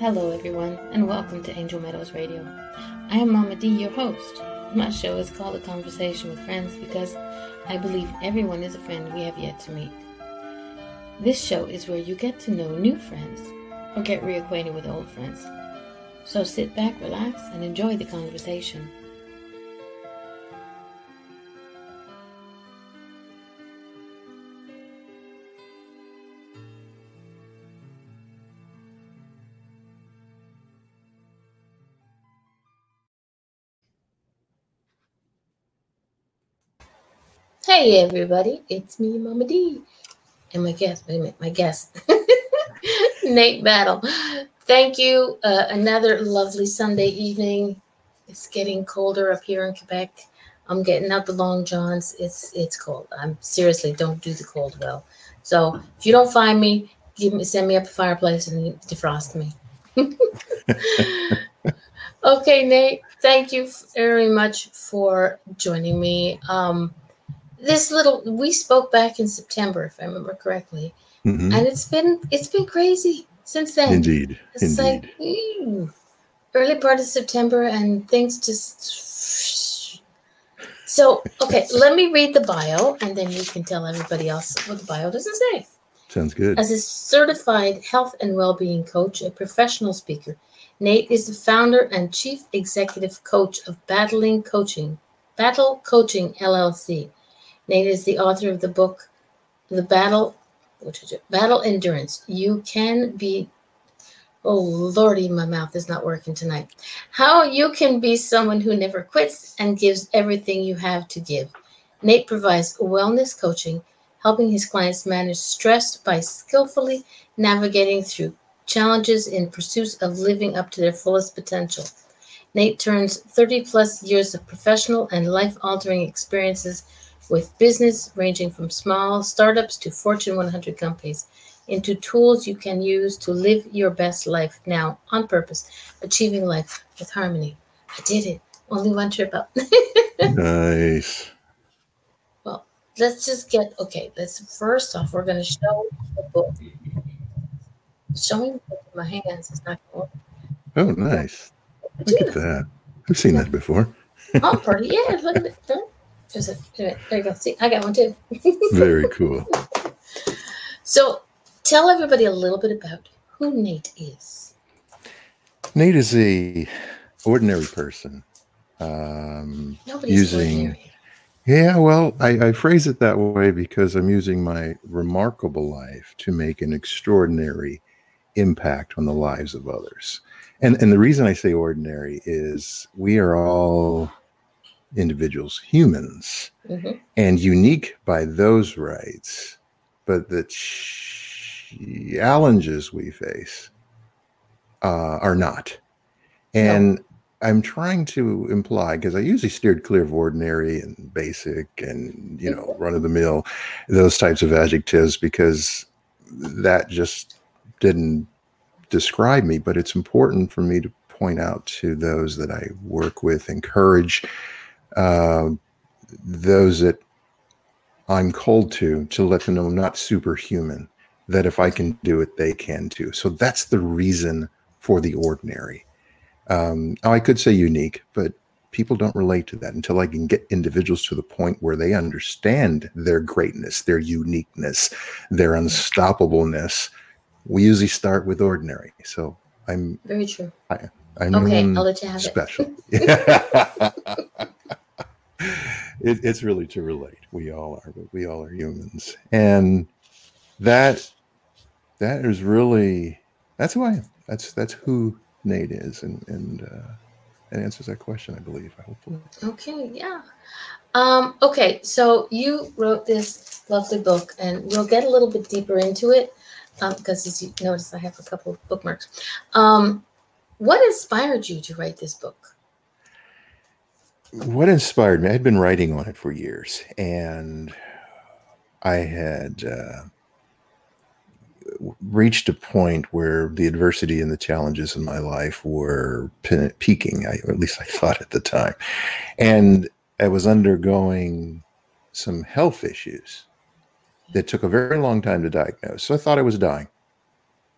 Hello, everyone, and welcome to Angel Meadows Radio. I am Mama D, your host. My show is called A Conversation with Friends because I believe everyone is a friend we have yet to meet. This show is where you get to know new friends or get reacquainted with old friends. So sit back, relax, and enjoy the conversation. Hey everybody, it's me, Mama D, and my guest, wait a minute, my guest, Nate Battle. Thank you. Uh, another lovely Sunday evening. It's getting colder up here in Quebec. I'm getting out the long johns. It's it's cold. I'm seriously don't do the cold well. So if you don't find me, give me send me up a fireplace and defrost me. okay, Nate. Thank you very much for joining me. Um, this little we spoke back in September, if I remember correctly, Mhm. and it's been it's been crazy since then. Indeed. It's Indeed. like ew, early part of September, and things just. So okay, let me read the bio, and then you can tell everybody else what the bio doesn't say. Sounds good. As a certified health and well-being coach, a professional speaker, Nate is the founder and chief executive coach of Battling Coaching, Battle Coaching LLC. Nate is the author of the book, The Battle, which is it? Battle Endurance. You can be. Oh lordy, my mouth is not working tonight. How you can be someone who never quits and gives everything you have to give. Nate provides wellness coaching helping his clients manage stress by skillfully navigating through challenges in pursuit of living up to their fullest potential. Nate turns 30 plus years of professional and life altering experiences with business ranging from small startups to Fortune 100 companies into tools you can use to live your best life now on purpose, achieving life with harmony. I did it. Only one trip up. nice. Well, let's just get okay. Let's first off, we're going to show the book. Showing the book my hands is not going Oh, nice. Look at that. I've seen that before. Oh, pretty. Yeah, look at it. There- There's a, there you go. See, I got one too. Very cool. So, tell everybody a little bit about who Nate is. Nate is a ordinary person. Um, Nobody's Using- ordinary. yeah, well, I, I phrase it that way because I'm using my remarkable life to make an extraordinary impact on the lives of others. And and the reason I say ordinary is we are all individuals, humans. Mhm. and unique by those rights, but the challenges we face uh, are not. And I'm trying to imply because I usually steered clear of ordinary and basic and you know run of the mill, those types of adjectives because that just didn't describe me. But it's important for me to point out to those that I work with, encourage uh, those that I'm cold to to let them know I'm not superhuman. That if I can do it, they can too. So that's the reason for the ordinary. Um, I could say unique, but people don't relate to that until I can get individuals to the point where they understand their greatness, their uniqueness, their unstoppableness. We usually start with ordinary. So I'm Very true. I'm Okay, I'll let you have it. special. it, it's really to relate. We all are, but we all are humans, and that that is really that's who I am. That's that's who Nate is, and and uh, that answers that question, I believe. Hopefully, Okay, yeah. Um, okay, so you wrote this lovely book, and we'll get a little bit deeper into it because, as you notice, I have a couple of bookmarks. Um, what inspired you to write this book? What inspired me? I had been writing on it for years, and I had uh, reached a point where the adversity and the challenges in my life were pe- peaking. I, or at least I thought at the time, and I was undergoing some health issues that took a very long time to diagnose. So I thought I was dying.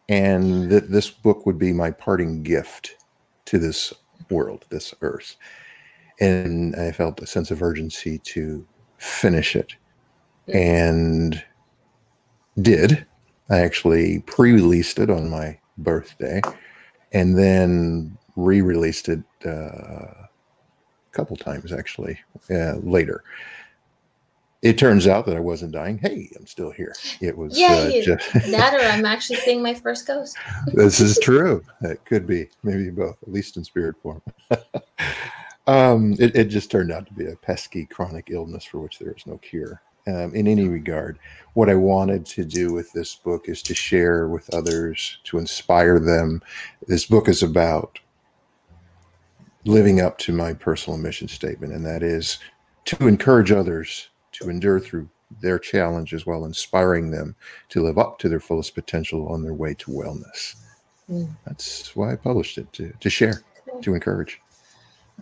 and that this book would be my parting gift to this world, this earth. And I felt a sense of urgency to finish it and did. I actually pre released it on my birthday and then re released it uh, a couple times actually uh, later. It turns out that I wasn't dying. Hey, I'm still here. It was Yeah, uh, just, that or I'm actually seeing my first ghost. this is true. It could be, maybe both, at least in spirit form. um, it, it just turned out to be a pesky chronic illness for which there is no cure. Um, in any regard, what I wanted to do with this book is to share with others, to inspire them. This book is about living up to my personal mission statement, and that is to encourage others to endure through their challenges while inspiring them to live up to their fullest potential on their way to wellness. Mm. That's why I published it to, to share, to encourage.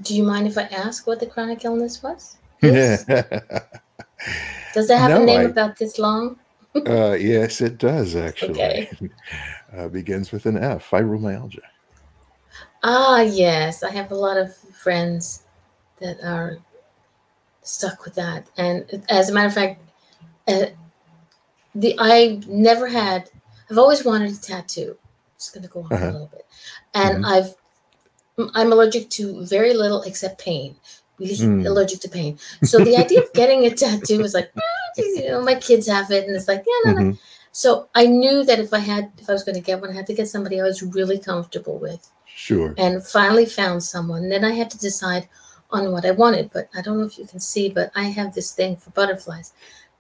Do you mind if I ask what the chronic illness was? Yes. Does it have No, a name I- about this long? uh, yes, it does actually. Okay. Uh, begins with an F, fibromyalgia. Ah, yes. I have a lot of friends that are stuck with that. And as a matter of fact, uh, the I never had. I've always wanted a tattoo. Just gonna go on Uh-huh. a little bit, and Mhm. I've. I'm allergic to very little except pain. Really Mm. allergic to pain. So the idea of getting a tattoo was like, "Ah, you know, my kids have it, and it's like, yeah, no, no. Mhm. So I knew that if I had, if I was going to get one, I had to get somebody I was really comfortable with Sure. and finally found someone. Then I had to decide on what I wanted, but I don't know if you can see, but I have this thing for butterflies,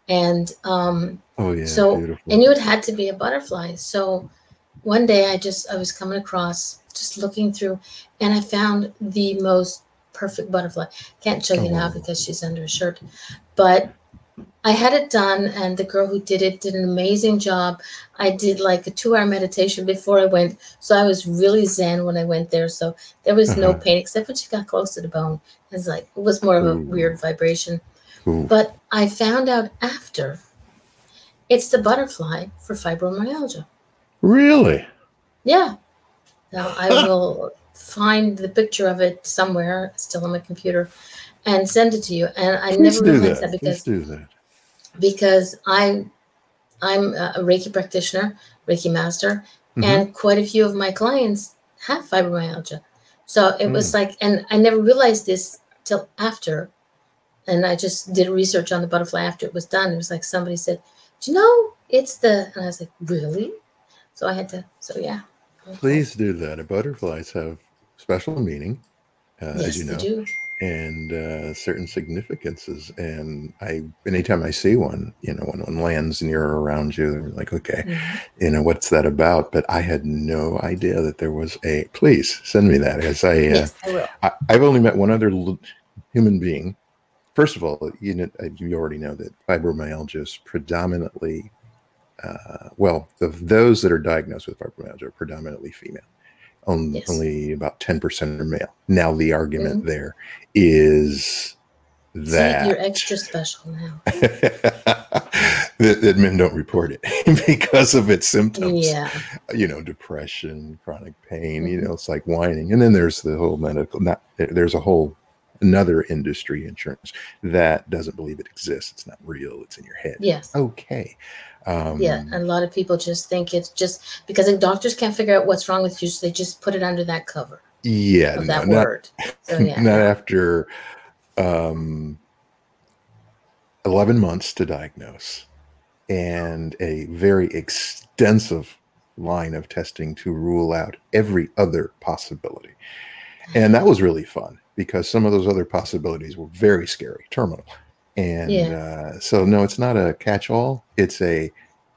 and um, Oh yeah. so- beautiful. I knew it had to be a butterfly. So one day I just I was coming across, just looking through, and I found the most perfect butterfly. Can't show you now Oh. because she's under a shirt, but. I had it done, and the girl who did it did an amazing job. I did like a two-hour meditation before I went, so I was really zen when I went there. So there was no Uh-huh. pain except when she got close to the bone. It was like it was more of a Ooh. weird vibration. Ooh. But I found out after it's the butterfly for fibromyalgia. really? Yeah. Now I will find the picture of it somewhere, still on my computer, and send it to you. And I Please never realized that. that because that. because I I'm a Reiki practitioner, Reiki master, Mhm. and quite a few of my clients have fibromyalgia. So it Hmm. was like, and I never realized this till after. And I just did research on the butterfly after it was done. It was like somebody said, Do you know it's the, and I was like, Really? So I had to, so yeah. Please do that. Butterflies have special meaning, uh, Yes, as you know, and uh, certain significances. And I, anytime I see one, you know, when one lands near or around you, they're like, okay, Mhm. you know, what's that about? But I had no idea that there was a. Please send me that, as I. Uh, Yes, I will. I, I've only met one other l- human being. First of all, you know, uh, you already know that fibromyalgia is predominantly, uh, well, the, those that are diagnosed with fibromyalgia are predominantly female. On, Yes. Only about ten percent are male. Now, the argument there is See, that you're extra special now. that, that men don't report it because of its symptoms Yeah. you know, depression, chronic pain, Mm-hmm. you know, it's like whining. And then there's the whole medical, not, there's a whole another industry insurance that doesn't believe it exists. It's not real. It's in your head. Yes. Okay. Um, Yeah, and a lot of people just think it's just because doctors can't figure out what's wrong with you, so they just put it under that cover yeah. No, that not, word. So yeah, not after um, 11 months to diagnose and a very extensive line of testing to rule out every other possibility. And that was really fun because some of those other possibilities were very scary, terminal. And Yeah. uh, so, no, it's not a catch all. It's a,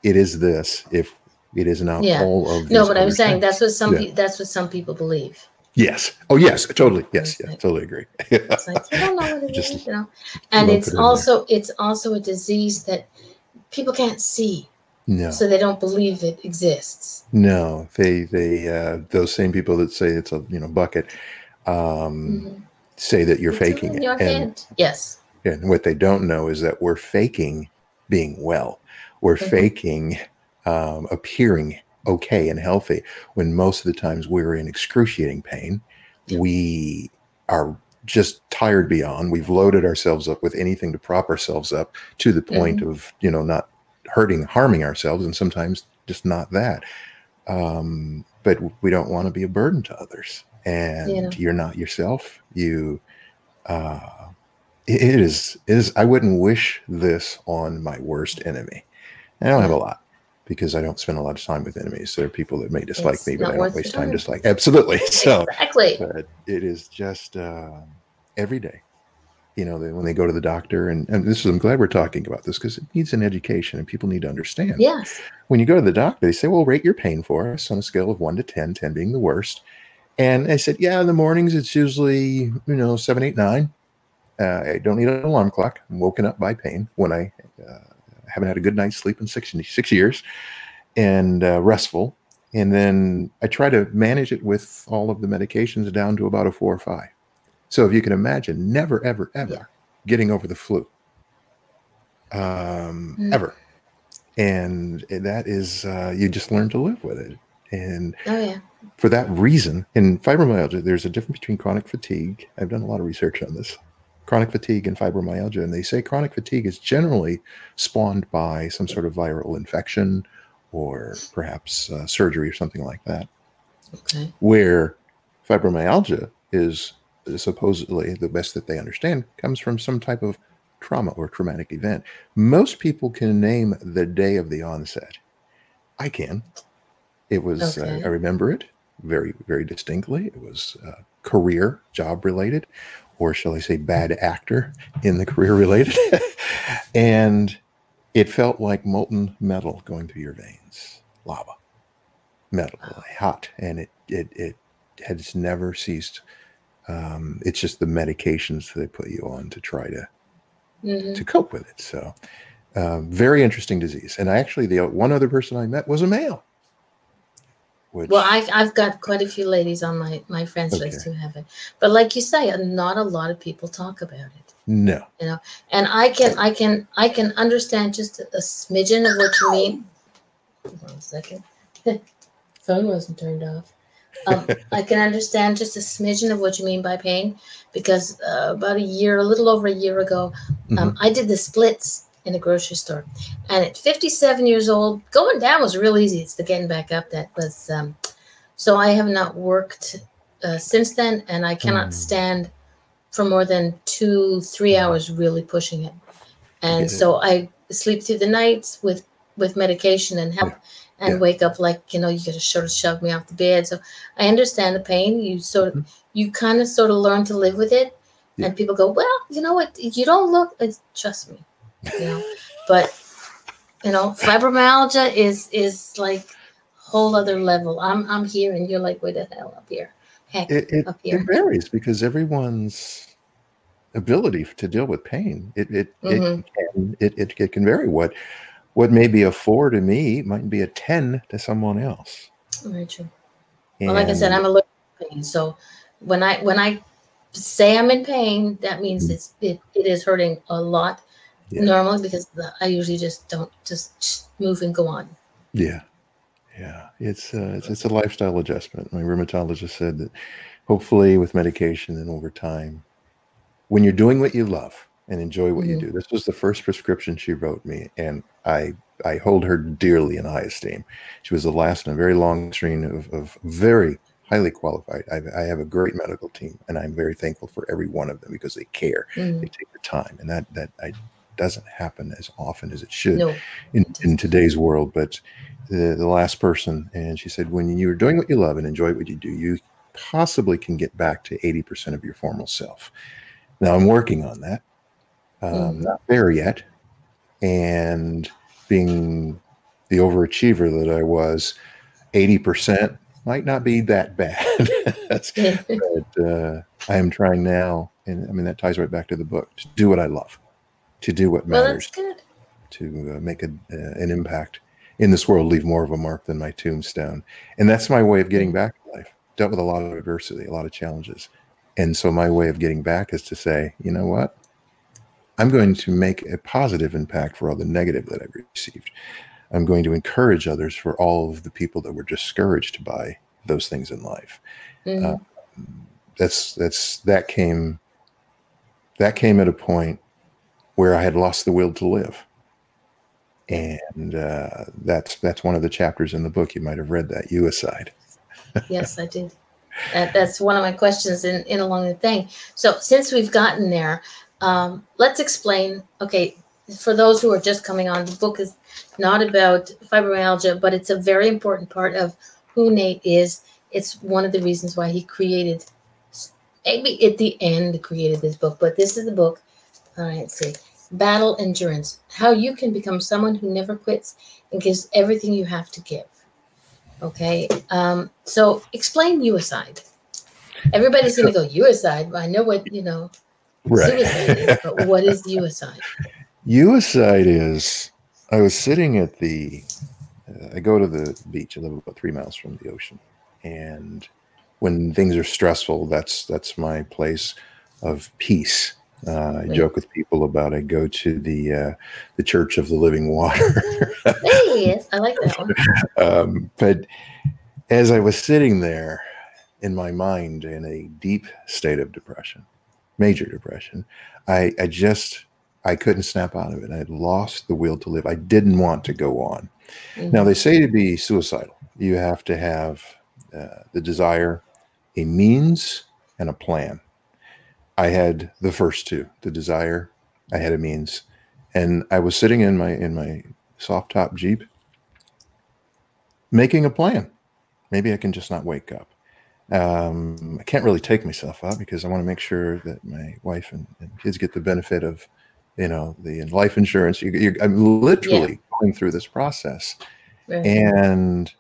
it is this if it is not Yeah. all of no, but I'm saying things. that's what some Yeah. pe- that's what some people believe. Yes. Oh, yes. Totally. Yes. Yeah. Totally agree. It's like you don't know what it Just is, you know. And it's it in there. also it's also a disease that people can't see, no. so they don't believe it exists. No, they they uh, those same people that say it's a you know bucket um, Mhm. Say that you're faking it, your and. Yes. and what they don't know is that we're faking being well. We're Mhm. faking um, appearing okay and healthy when most of the times we're in excruciating pain. Yeah. We are just tired beyond. We've loaded ourselves up with anything to prop ourselves up to the point of, you know, not hurting, harming ourselves, and sometimes just not that. Um, but we don't want to be a burden to others. And Yeah. you're not yourself. You, uh, it it is, it is, I wouldn't wish this on my worst enemy. I don't have a lot because I don't spend a lot of time with enemies. There are people that may dislike It's me, but I don't waste time dislike. Absolutely. So, exactly. but it is just uh, every day. You know, when they go to the doctor, and, and this is, I'm glad we're talking about this because it needs an education and people need to understand. Yes. When you go to the doctor, they say, well, rate your pain for us on a scale of one to 10, 10 being the worst. And I said, yeah, in the mornings, it's usually, you know, seven, eight, nine. Uh, I don't need an alarm clock. I'm woken up by pain when I uh, haven't had a good night's sleep in six, six years and uh, restful. And then I try to manage it with all of the medications down to about a four or five. So if you can imagine, never, ever, ever Yeah. getting over the flu, um, Mm. ever. And that is, uh, you just learn to live with it. And Oh yeah. For that reason, in fibromyalgia, there's a difference between chronic fatigue. I've done a lot of research on this. Chronic fatigue and fibromyalgia, and they say chronic fatigue is generally spawned by some sort of viral infection or perhaps uh, surgery or something like that. Okay. Where fibromyalgia is supposedly the best that they understand comes from some type of trauma or traumatic event. Most people can name the day of the onset. I can. It was, Okay. uh, I remember it very, very distinctly. It was uh, career, job related, or shall I say, bad actor in the career related. and it felt like molten metal going through your veins, lava, metal, hot. And it, it, it has never ceased. Um, it's just the medications they put you on to try to hmm to cope with it. So, um, very interesting disease. And I actually, the one other person I met was a male. Which, Well, I've I've got quite a few ladies on my my friends Okay. list who have it, but like you say, not a lot of people talk about it. no, you know, And I can I can I can understand just a, smidgen of what you mean. Hold on a second. Phone wasn't turned off. Um, I can understand just a smidgen of what you mean by pain because uh, about a year, a little over a year ago, um, I did the splits in a grocery store, and at 57 years old, going down was real easy. It's the getting back up that was. Um, so I have not worked uh, since then, and I cannot Mm. stand for more than two, three hours really pushing it. And get it. so I sleep through the nights with with medication and help, and Yeah. wake up like you know you have sort of shove me off the bed. So I understand the pain. You sort of you kind of sort of learn to live with it. Yeah. And people go, well, you know what? You don't look. It's, trust me, you know. but you know, fibromyalgia is is like whole other level. I'm I'm here, and you're like, where the hell up here? Heck, it, it, up here. it varies because everyone's ability to deal with pain it it, Mhm. it, can, it, it it can vary. What what may be a four to me might be a ten to someone else. Very true. Well, like I said, I'm allergic to pain. So when I when I say I'm in pain, that means Mhm. it's it, it is hurting a lot Yeah. normally because the, I usually just don't just move and go on. Yeah, yeah. It's uh, it's it's a lifestyle adjustment. My rheumatologist said that hopefully with medication and over time, when you're doing what you love and enjoy what you Mhm. do, this was the first prescription she wrote me, and I I hold her dearly in high esteem. She was the last in a very long string of, of very highly qualified. I, I have a great medical team, and I'm very thankful for every one of them because they care, Mm, they take the time, and that that I, doesn't happen as often as it should no, in, in today's world. But the, the last person, and she said, when you're doing what you love and enjoy what you do, you possibly can get back to 80% of your formal self. Now I'm working on that. Um, Mhm. Not there yet. And being the overachiever that I was, 80% might not be that bad. But uh, I am trying now. And I mean, that ties right back to the book to do what I love, to do what matters good. to uh, make a, uh, an impact in this world, leave more of a mark than my tombstone. And that's my way of getting back in life. Dealt with a lot of adversity, a lot of challenges. And so my way of getting back is to say, you know what? I'm going to make a positive impact for all the negative that I've received. I'm going to encourage others for all of the people that were discouraged by those things in life. Mhm. Uh, that's that's that came that came at a point where I had lost the will to live, and uh, that's that's one of the chapters in the book. You might have read that. You aside. yes, I did. That, that's one of my questions in, in along the thing. So since we've gotten there, um, let's explain. Okay, for those who are just coming on, the book is not about fibromyalgia, but it's a very important part of who Nate is. It's one of the reasons why he created, maybe at the end created this book, but this is the book. All right, see. Battle Endurance How You Can Become Someone Who Never Quits and Gives Everything You Have to Give. Okay, um, so explain USide. Everybody's going to go USide. I know what, you know, suicide is, but what is USide? Uicide is, I was sitting at the, uh, I go to the beach. I live about three miles from the ocean. And when things are stressful, that's, that's my place of peace. Uh, I joke with people about I go to the, uh, the Church of the Living Water. There he is. I like that one. um, but as I was sitting there in my mind in a deep state of depression, major depression, I, I just I couldn't snap out of it. I had lost the will to live. I didn't want to go on. Now they say to be suicidal, you have to have uh, the desire, a means, and a plan. I had the first two: the desire. I had a means, and I was sitting in my in my soft top Jeep, making a plan. Maybe I can just not wake up. Um, I can't really take myself out because I want to make sure that my wife and, and kids get the benefit of, you know, the life insurance. You, I'm literally going through this process, Right. and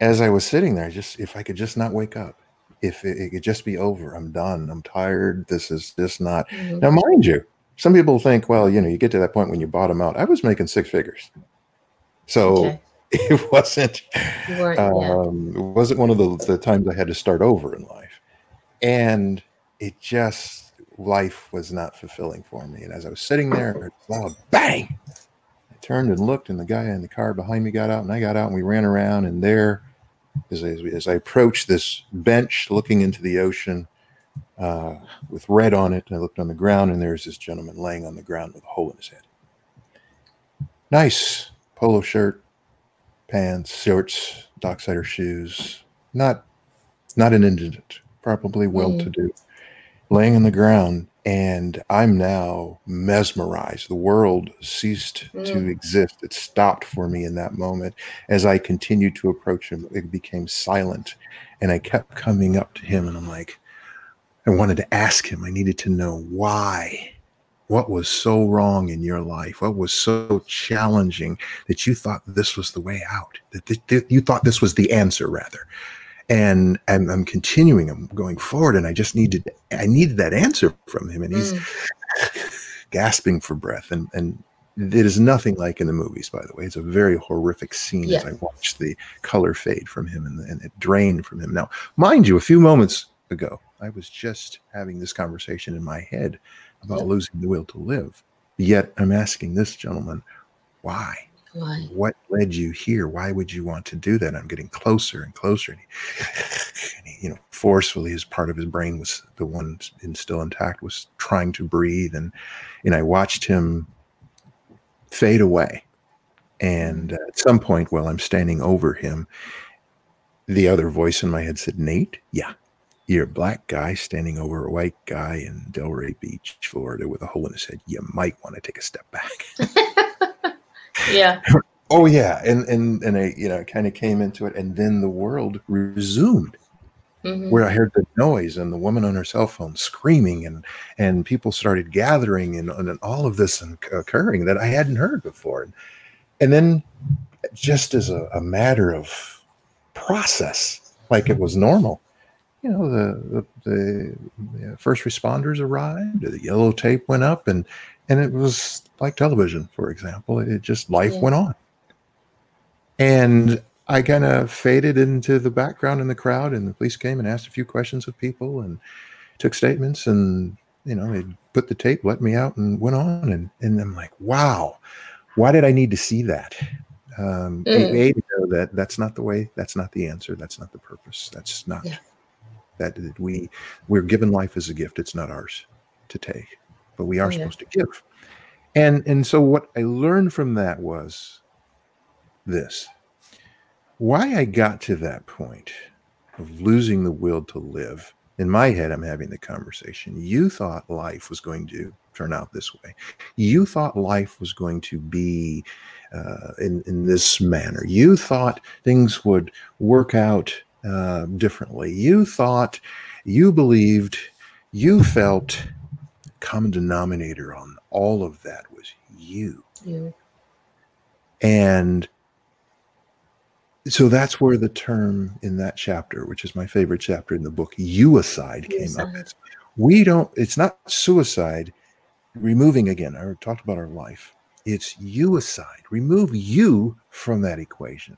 as I was sitting there, just if I could just not wake up, if it, it could just be over, I'm done. I'm tired. This is just not. Mhm. Now, mind you, some people think, well, you know, you get to that point when you bottom out. I was making six figures, so Okay. it wasn't. You weren't, yeah. Um, it wasn't one of the, the times I had to start over in life, and it just life was not fulfilling for me. And as I was sitting there, loud bang, I turned and looked, and the guy in the car behind me got out, and I got out, and we ran around. And there, as I, as I approached this bench looking into the ocean uh, with red on it, I looked on the ground, and there's this gentleman laying on the ground with a hole in his head. Nice polo shirt, pants, shorts, Docksider shoes. Not, not an indigent, probably well-to-do, laying on the ground, and I'm now mesmerized. The world ceased to Mm. exist. It stopped for me in that moment. As I continued to approach him, it became silent, and I kept coming up to him, and I'm like, I wanted to ask him. I needed to know why. What was so wrong in your life? What was so challenging that you thought this was the way out? That, th- that you thought this was the answer, rather. And I'm, I'm continuing. I'm going forward, and I just needed. I needed that answer from him, and he's Mm. gasping for breath. And and it is nothing like in the movies, by the way. It's a very horrific scene Yeah. as I watched the color fade from him and, and it drained from him. Now, mind you, a few moments ago, I was just having this conversation in my head about Yeah. losing the will to live. Yet I'm asking this gentleman, why? What led you here? Why would you want to do that? I'm getting closer and closer. And he, and he, you know, forcefully, his part of his brain was the one in, still intact, was trying to breathe. And, and I watched him fade away. And uh, at some point, while I'm standing over him, the other voice in my head said, Nate, yeah, you're a black guy standing over a white guy in Delray Beach, Florida, with a hole in his head. You might want to take a step back. Yeah. Oh yeah, and and and I you know kind of came into it, and then the world resumed, Mhm. where I heard the noise and the woman on her cell phone screaming, and and people started gathering, and, and all of this occurring that I hadn't heard before, and, and then just as a, a matter of process, like it was normal, you know, the the, the first responders arrived, the yellow tape went up, and and it was like television, for example. It just life Yeah. went on, and I kind of faded into the background in the crowd, and the police came and asked a few questions of people and took statements, and you know, they put the tape, let me out, and went on, and and I'm like, wow, why did I need to see that? Um, Mm. a, a, to know that that's not the way. That's not the answer. That's not the purpose. That's not Yeah. that that we we're given life as a gift. It's not ours to take, but we are Yeah. supposed to give. And and so what I learned from that was this: why I got to that point of losing the will to live. In my head, I'm having the conversation. You thought life was going to turn out this way. You thought life was going to be uh, in in this manner. You thought things would work out uh, differently. You thought, you believed, you felt. Common denominator on all of that was you, You. and so that's where the term in that chapter, which is my favorite chapter in the book, "you-aside," came up. Suicide. We don't. It's not suicide. Removing again. I talked about our life. It's you-aside. Remove you from that equation.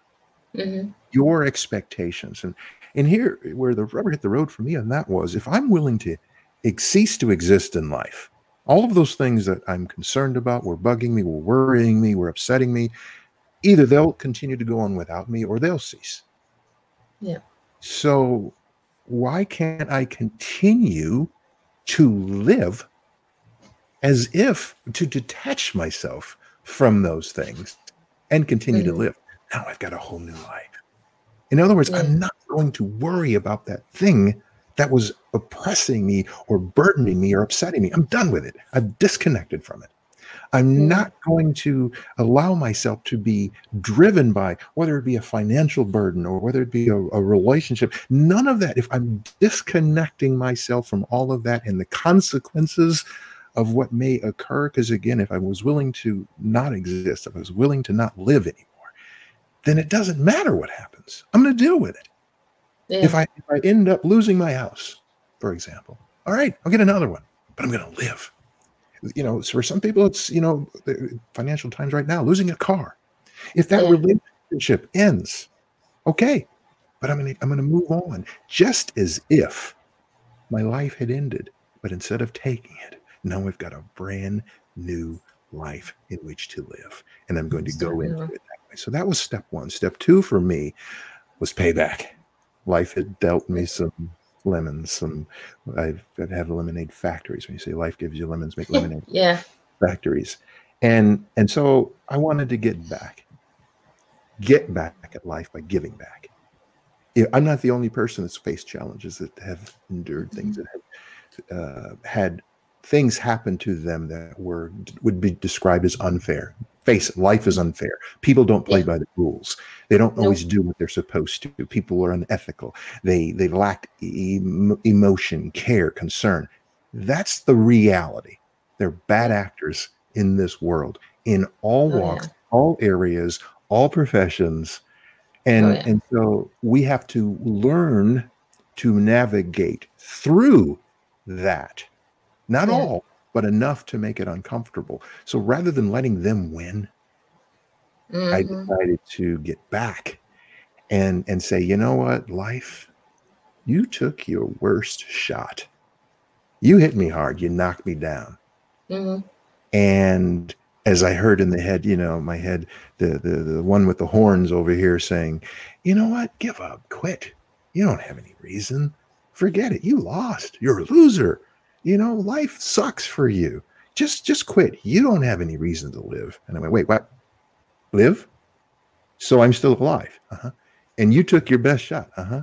hmm your expectations and and here where the rubber hit the road for me on that was if i'm willing to cease to exist in life all of those things that i'm concerned about were bugging me were worrying me were upsetting me either they'll continue to go on without me or they'll cease Yeah. so why can't i continue to live as if to detach myself from those things and continue to Mhm. live now i've got a whole new life in other words, Yeah. I'm not going to worry about that thing that was oppressing me or burdening me or upsetting me. I'm done with it. I've disconnected from it. I'm not going to allow myself to be driven by whether it be a financial burden or whether it be a, a relationship. None of that. If I'm disconnecting myself from all of that and the consequences of what may occur, because again, if I was willing to not exist, if I was willing to not live anymore, then it doesn't matter what happens. I'm going to deal with it. Yeah. If I if I end up losing my house, for example, all right, I'll get another one, but I'm going to live. You know, so for some people, it's you know, the financial times right now, losing a car. If that mm. relationship ends, okay, but I'm going to I'm going to move on, just as if my life had ended, but instead of taking it, now we've got a brand new life in which to live, and I'm going to go into it that way. So that was step one. Step two for me was payback. Life had dealt me some lemons. Some I've, I've had lemonade factories. When you say life gives you lemons, make lemonade yeah. factories, and and so I wanted to get back, get back at life by giving back. I'm not the only person that's faced challenges that have endured things that have uh, had things happen to them that were would be described as unfair. Face it, life is unfair. People don't play Yeah. by the rules. They don't Nope. always do what they're supposed to. People are unethical. They they lack em- emotion, care, concern. That's the reality. They're bad actors in this world, in all Oh, walks, all areas, all professions, and Oh, yeah. and so we have to learn to navigate through that. Not Yeah. all, but enough to make it uncomfortable. So rather than letting them win, I Mhm. decided to get back and and say, you know what, life, you took your worst shot. You hit me hard. You knocked me down. Mhm. And as I heard in the head, you know, my head, the the the one with the horns over here saying, you know what, give up, quit. You don't have any reason. Forget it. You lost. You're a loser. You know, life sucks for you. Just just quit. You don't have any reason to live. And I went, wait, what? Live? So I'm still alive. Uh-huh. And you took your best shot. Uh-huh.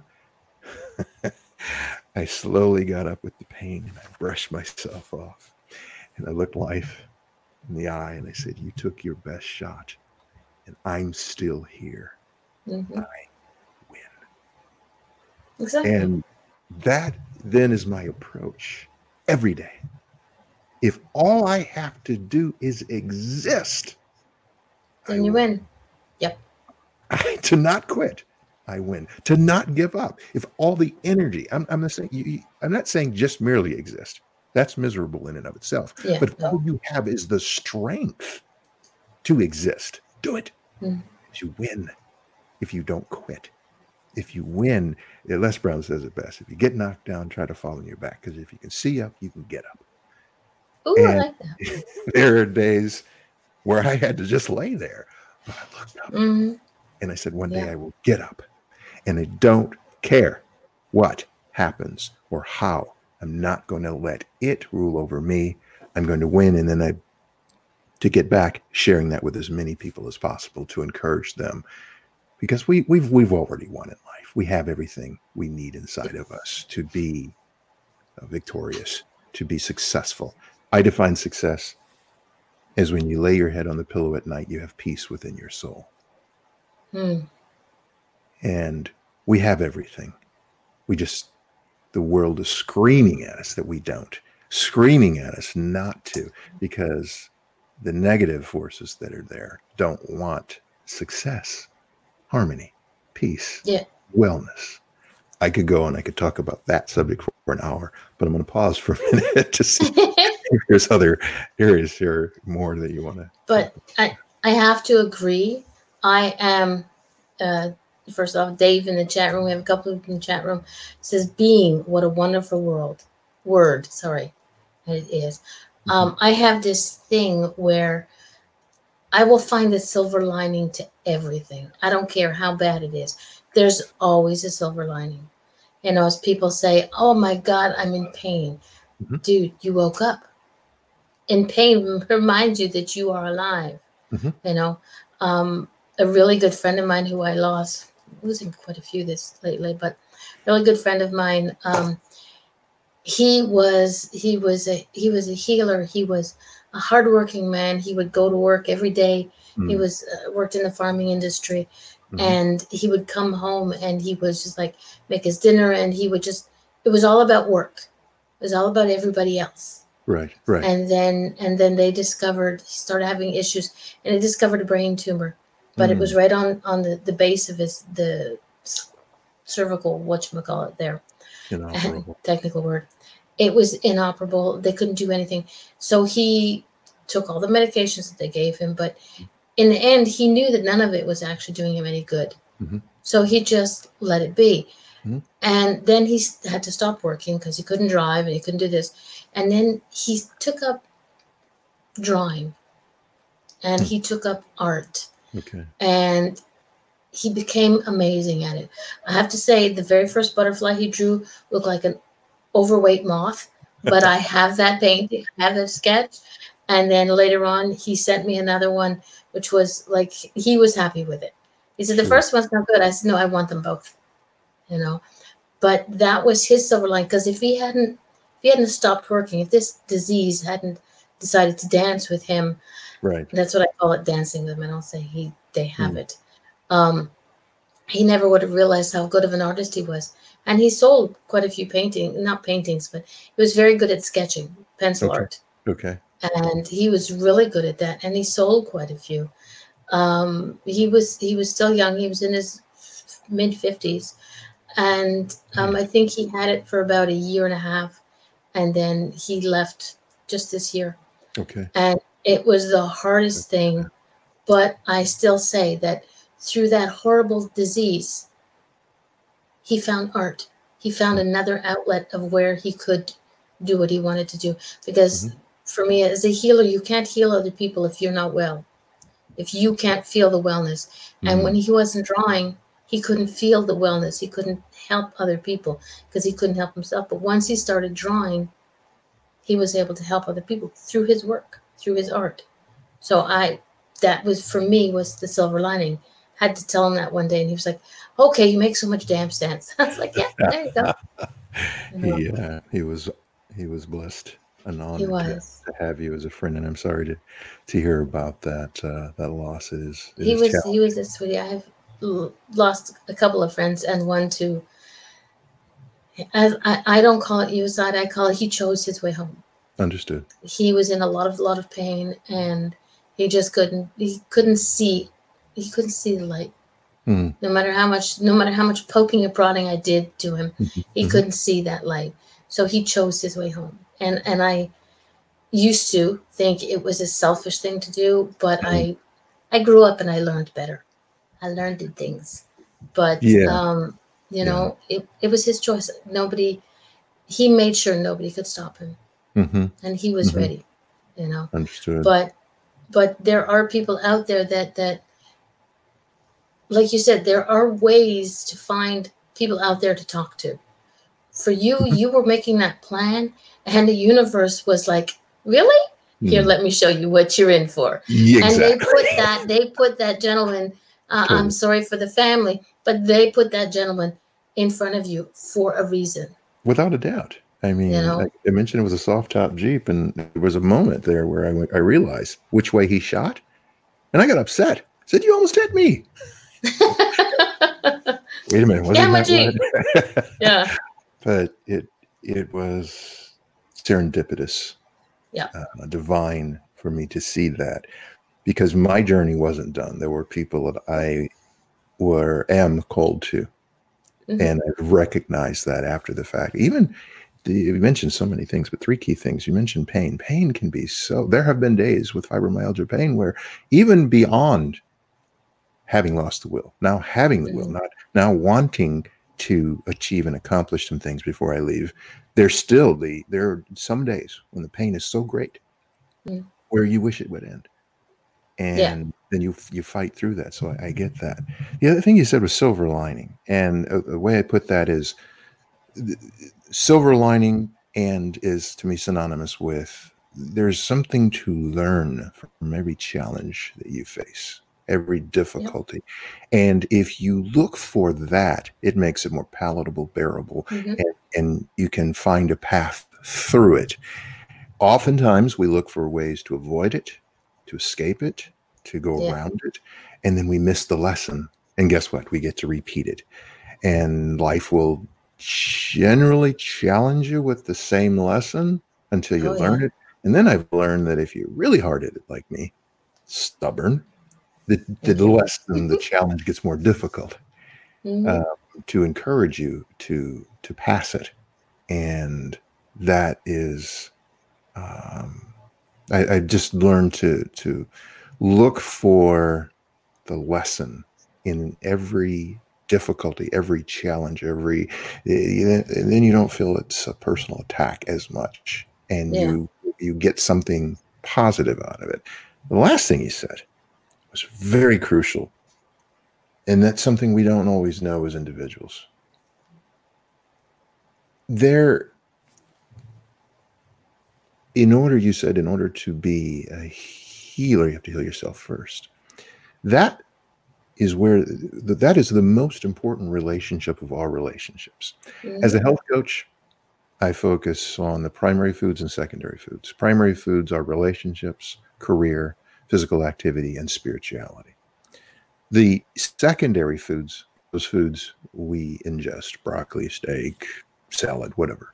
I slowly got up with the pain and I brushed myself off. And I looked life in the eye and I said, You took your best shot, and I'm still here. Mhm. Win. Exactly. And that then is my approach every day. If all I have to do is exist, then I you win. win. to not quit, I win. To not give up. If all the energy, I'm, I'm not saying you, you- I'm not saying just merely exist. That's miserable in and of itself. Yeah. But all you have is the strength to exist, do it. Mm. You win, if you don't quit, if you win, Les Brown says it best. If you get knocked down, try to fall on your back because if you can see up, you can get up. Ooh, I like that. there are days where I had to just lay there. But I looked up hmm and I said, one day Yeah. I will get up and I don't care what happens or how. I'm not going to let it rule over me. I'm going to win. And then I, to get back, sharing that with as many people as possible to encourage them because we, we've, we've already won in life. We have everything we need inside of us to be uh, victorious, to be successful. I define success as when you lay your head on the pillow at night, you have peace within your soul Mm. and we have everything. We just, the world is screaming at us that we don't, screaming at us not to, because the negative forces that are there don't want success, harmony, peace, Yeah. wellness. I could go and I could talk about that subject for, for an hour, but I'm going to pause for a minute to see if there's other areas here more that you want to. but I, I have to agree. I am, uh, first off, Dave in the chat room. We have a couple of in the chat room. Says, "Being, what a wonderful world." Word, sorry, it is. Um, I have this thing where I will find the silver lining to everything. I don't care how bad it is. There's always a silver lining. You know, as people say, "Oh my God, I'm in pain," Mhm. dude, you woke up. In pain reminds you that you are alive. Mhm. You know, um, a really good friend of mine who I lost, losing quite a few this lately, but really good friend of mine. Um, he was he was a he was a healer. He was a hardworking man. He would go to work every day. He Mm, was uh, worked in the farming industry, mhm. and he would come home and he was just like make his dinner, and he would just it was all about work. It was all about everybody else right, right. and then and then they discovered he started having issues and they discovered a brain tumor but it Mm. was right on on the the base of his the cervical what you call it there technical word it was inoperable they couldn't do anything so he took all the medications that they gave him but in the end he knew that none of it was actually doing him any good Mhm. so he just let it be Mhm. and then he had to stop working because he couldn't drive and he couldn't do this and then he took up drawing and he took up art Okay. and he became amazing at it. I have to say, the very first butterfly he drew looked like an overweight moth, but I have that painting, I have that sketch. And then later on, he sent me another one, which was like he was happy with it. He said, The first one's not good. I said, No, I want them both, you know. But that was his silver line because if he hadn't, if he hadn't stopped working, if this disease hadn't decided to dance with him, Right. that's what I call it, dancing with them. I don't say he they have Hmm. it. Um, he never would have realized how good of an artist he was, and he sold quite a few paintings, not paintings, but he was very good at sketching, pencil Okay. art, Okay. and he was really good at that. And he sold quite a few. Um, he was he was still young. He was in his mid fifties, and um, I think he had it for about a year and a half, and then he left just this year Okay. and it was the hardest thing but i still say that through that horrible disease he found art. He found another outlet of where he could do what he wanted to do. Because for me as a healer you can't heal other people if you're not well. If you can't feel the wellness. And Mhm. when he wasn't drawing he couldn't feel the wellness. He couldn't help other people because he couldn't help himself. But once he started drawing he was able to help other people through his work through his art. So i that was for me was the silver lining had to tell him that one day and he was like okay you make so much damn sense. I was like yeah there you go. He uh, he was he was blessed and honored he to, was. to have you as a friend, and I'm sorry to to hear about that uh, that loss. It is it he is was he was a sweetie. I have lost a couple of friends and one to as I, I don't call it suicide i call it he chose his way home. Understood. he was in a lot of lot of pain and he just couldn't he couldn't see he couldn't see the light. Mm, no matter how much no matter how much poking and prodding i did to him mhm, he mhm. couldn't see that light. So he chose his way home. And and i used to think it was a selfish thing to do but i i grew up and i learned better. I learned the things. But Yeah. um you Yeah. know it, it was his choice. Nobody he made sure nobody could stop him. Hmm and he was Mhm. ready you know. Understood. but but there are people out there that that like you said, there are ways to find people out there to talk to. For you, Mm-hmm. you were making that plan, and the universe was like, "Really? Here, Hmm. let me show you what you're in for." Yeah, And they put that they put that gentleman. Uh, Totally. I'm sorry for the family, but they put that gentleman in front of you for a reason. Without a doubt. I mean, You know? I mentioned it was a soft top Jeep, and there was a moment there where I, went- I realized which way he shot, and I got upset. said, "You almost hit me." Wait a minute, wasn't Yeah, that yeah, but it it was serendipitous, Yeah. uh, divine for me to see that because my journey wasn't done. There were people that I were am called to, Mhm. and I recognized that after the fact. Even the, you mentioned so many things, but three key things. You mentioned pain. Pain can be so. There have been days with fibromyalgia pain where even beyond having lost the will, now having the will, Mhm. not now wanting to achieve and accomplish some things before I leave, there's still the there are some days when the pain is so great Mm. where you wish it would end. And Yeah. then you you fight through that. So I, I get that. The other thing you said was silver lining, and uh, the way I put that is silver lining and is to me synonymous with there's something to learn from every challenge that you face every difficulty. And if you look for that it makes it more palatable bearable Mhm. and, and you can find a path through it. Oftentimes we look for ways to avoid it to escape it to go Yeah. around it and then we miss the lesson. And guess what? We get to repeat it. And life will generally challenge you with the same lesson until you Oh, learn yeah. it. And then i've learned that if you're really hard at it, like me stubborn the, the Mhm. lesson the challenge gets more difficult Mhm. uh, to encourage you to to pass it and that is um, I, I just learned to to look for the lesson in every difficulty every challenge every eh, and then you don't feel it's a personal attack as much and Yeah. you you get something positive out of it the last thing he said was very crucial. And that's something we don't always know as individuals. There in order you said in order to be a healer you have to heal yourself first. That is where that is the most important relationship of all relationships. Mm-hmm. As a health coach i focus on the primary foods and secondary foods. Primary foods are relationships career physical activity and spirituality the secondary foods those foods we ingest broccoli steak salad whatever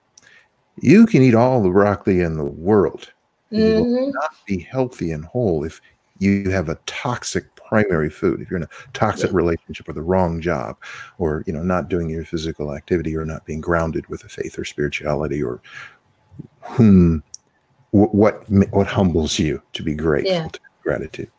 you can eat all the broccoli in the world you will Mhm. not be healthy and whole if you have a toxic primary food if you're in a toxic Yeah. relationship or the wrong job or you know not doing your physical activity or not being grounded with a faith or spirituality or whom wh- what what humbles you to be grateful Yeah. to gratitude.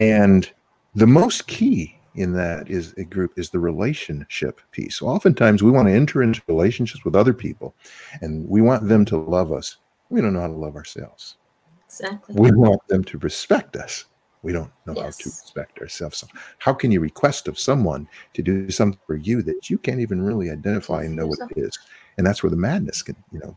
And the most key in that is a group is the relationship piece. So oftentimes we want to enter into relationships with other people and we want them to love us. We don't know how to love ourselves. Exactly. we want them to respect us. We don't know how to respect ourselves. So how can you request of someone to do something for you that you can't even really identify and know what it is? And that's where the madness can you know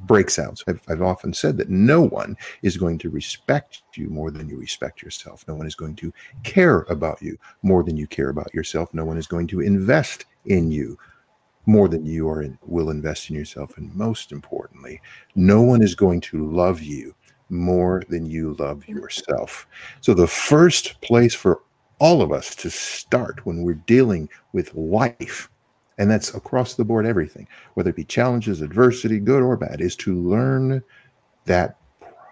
breaks out I've, I've often said that no one is going to respect you more than you respect yourself. No one is going to care about you more than you care about yourself. No one is going to invest in you more than you are in, will invest in yourself. And most importantly no one is going to love you more than you love yourself. So the first place for all of us to start when we're dealing with life and that's across the board everything whether it be challenges adversity good or bad is to learn that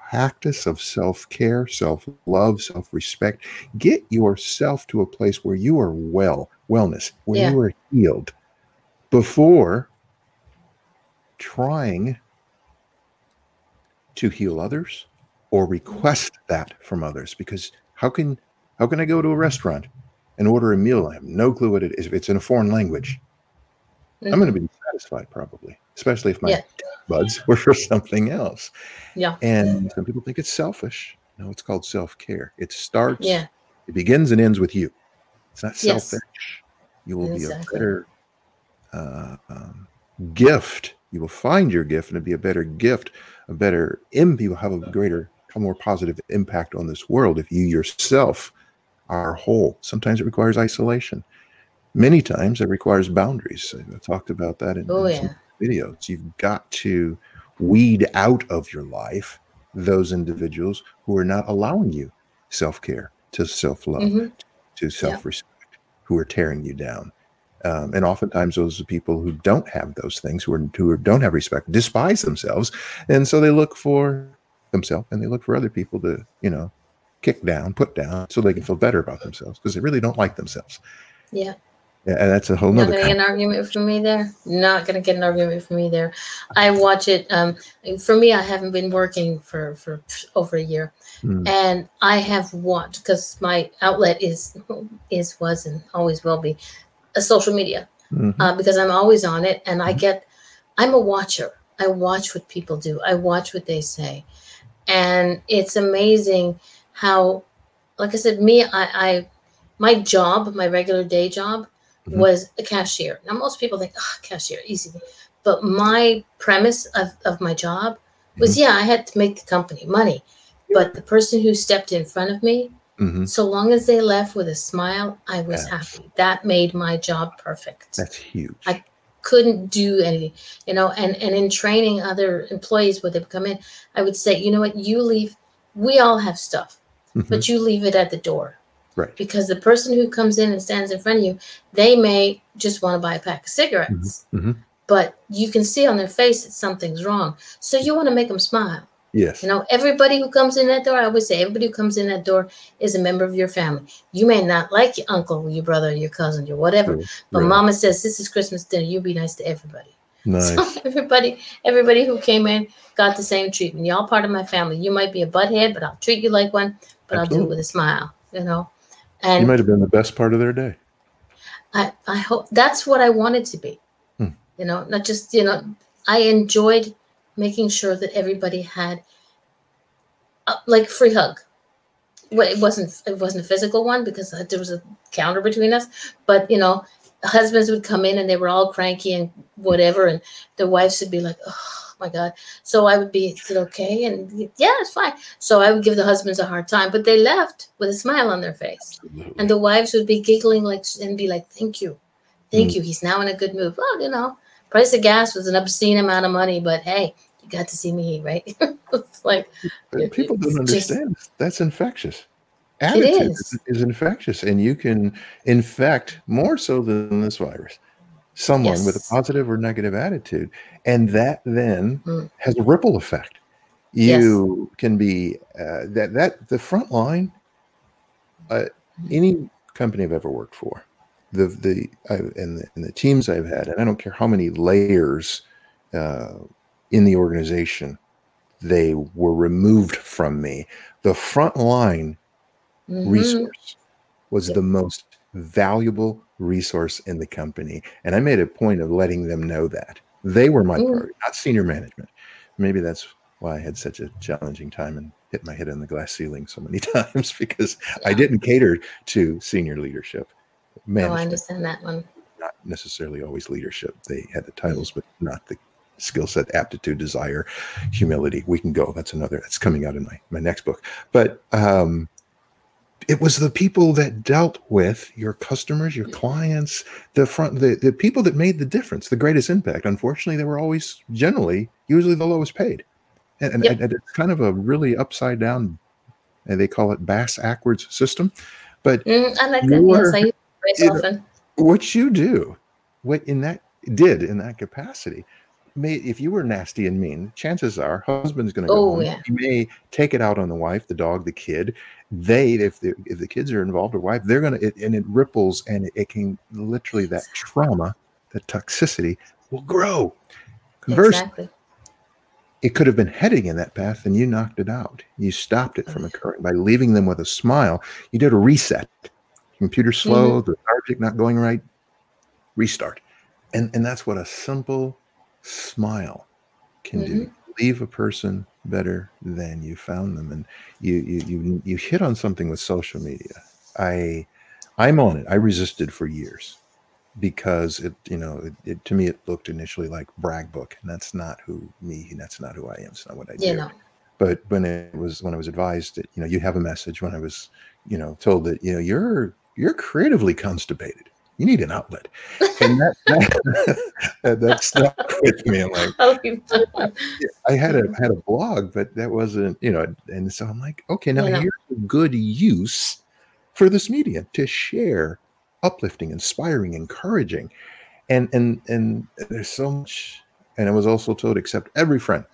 practice of self-care self-love self-respect. Get yourself to a place where you are well wellness where Yeah. you are healed before trying to heal others or request that from others. Because how can how can i go to a restaurant and order a meal? I have no clue what it is. If it's in a foreign language i'm going to be satisfied probably especially if my Yeah. buds were for something else Yeah. and some people think it's selfish no it's called self-care it starts Yeah. it begins and ends with you It's not Yes. selfish. You will be a better uh, um, gift. You will find your gift and it'll be a better gift, a better im. You will have a greater, a more positive impact on this world if you yourself are whole. Sometimes it requires isolation. Many times it requires boundaries. I talked about that in, Oh in yeah. videos. You've got to weed out of your life those individuals who are not allowing you self care, to self love, hmm to self respect, who are tearing you down. Um, and oftentimes, those are people who don't have those things, who are who don't have respect, despise themselves, and so they look for themselves and they look for other people to, you know, kick down, put down, so they can feel better about themselves because they really don't like themselves. Yeah. Yeah, And that's a whole Not nother gonna get an argument from me there. Not gonna get an argument from me there. I watch it. Um, for me, I haven't been working for for over a year, Mm, and I have watched because my outlet is is was and always will be a social media mhm. uh, because I'm always on it, and I Mhm. get. I'm a watcher. I watch what people do. I watch what they say, and it's amazing how, like I said, me, I, I my job, my regular day job, Mhm. was a cashier. Now most people think, oh, cashier, easy. But my premise of, of my job was, yeah, I had to make the company money. But the person who stepped in front of me, Mhm. so long as they left with a smile, I was happy. That made my job perfect That's huge. I- couldn't do anything you know and and in training other employees when they come in i would say you know what you leave we all have stuff Mhm. but you leave it at the door Right. because the person who comes in and stands in front of you they may just want to buy a pack of cigarettes Mhm. but you can see on their face that something's wrong so you want to make them smile Yes. you know everybody who comes in that door i always say everybody who comes in that door is a member of your family you may not like your uncle your brother your cousin your whatever Right, but right. mama says this is christmas dinner you be nice to everybody Nice. so everybody, everybody who came in got the same treatment. Y'all part of my family. You might be a butthead, but I'll treat you like one. But I'll do it with a smile. You know, You might have been the best part of their day. I, I hope that's what I wanted to be. Hmm. You know, not just you know. I enjoyed making sure that everybody had, a, like, free hug. Well, it wasn't it wasn't a physical one because there was a counter between us. But you know, husbands would come in and they were all cranky and whatever, and the wives would be like, "Oh my god." So I would be, "Is it okay?" And yeah, it's fine. So I would give the husbands a hard time, but they left with a smile on their face. Absolutely. And the wives would be giggling like and be like, "Thank you, thank mm. you. He's now in a good mood." Well, you know, price of gas was an obscene amount of money, but hey, you got to see me, right? it's like But people don't it's just- understand. That's infectious. Attitude is infectious, and you can infect more so than this virus someone with a positive or negative attitude, and that then Mm. has a ripple effect. Yes. You can be uh, that that the front line. Uh, any company I've ever worked for, the the I, and the and the teams I've had, and I don't care how many layers uh, in the organization they were removed from me. The front line mhm. resource was the most valuable resource in the company. And I made a point of letting them know that. They were my Mm. priority, not senior management. Maybe that's why I had such a challenging time and hit my head on the glass ceiling so many times because I didn't cater to senior leadership. Oh, I Management, understand that one. not necessarily always leadership. They had the titles, but not the skill set, aptitude, desire, humility. We can go. That's another. That's coming out in my my next book. But um, it was the people that dealt with your customers, your clients, the front, the the people that made the difference, the greatest impact. Unfortunately, they were always generally usually the lowest paid, and, and, Yep. and it's kind of a really upside down. And they call it bass backwards system. But Mm, I like that. Yes, I it what you do what in that did in that capacity may if you were nasty and mean chances are husband's going to go Oh, home. yeah. he may take it out on the wife the dog the kid they if the if the kids are involved or wife they're going to it, and it ripples and it, it can literally that trauma that toxicity will grow. Conversely Exactly. it could have been heading in that path and you knocked it out. You stopped it from occurring by leaving them with a smile. You did a reset. Computer mm-hmm. slow the subject not going right restart. And and that's what a simple smile can do. Mm-hmm. Leave a person better than you found them and you you you, you hit on something with social media i I'm on it. I resisted for years because it, you know, it, it to me it looked initially like brag book, and that's not who me. And That's not who I am. It's not what I You do. know. But when it was when I was advised that you know you have a message, when I was you know told that you know you're you're creatively constipated, you need an outlet, and that that, that stuck with me. I'm like, Oh, I had a had a blog, but that wasn't, you know, and so I'm like, okay, now know. here's a good use for this media to share uplifting, inspiring, encouraging. And and and there's so much and I was also told accept every friend,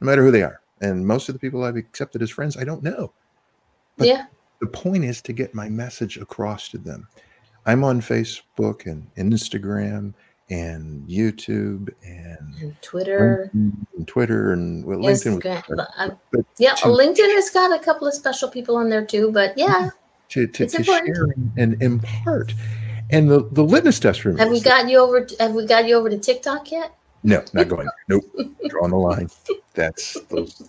no matter who they are. And most of the people I've accepted as friends, I don't know. But- yeah. The point is to get my message across to them. I'm on Facebook and Instagram and YouTube and And Twitter, and Twitter and well, LinkedIn. Was- um, but yeah, to- LinkedIn has got a couple of special people on there too. But yeah, to to, It's to share and impart. And the, the litmus test for me. have we got you over? Have we got you over to TikTok yet? no, not going. Nope. Drawing the line. That's those.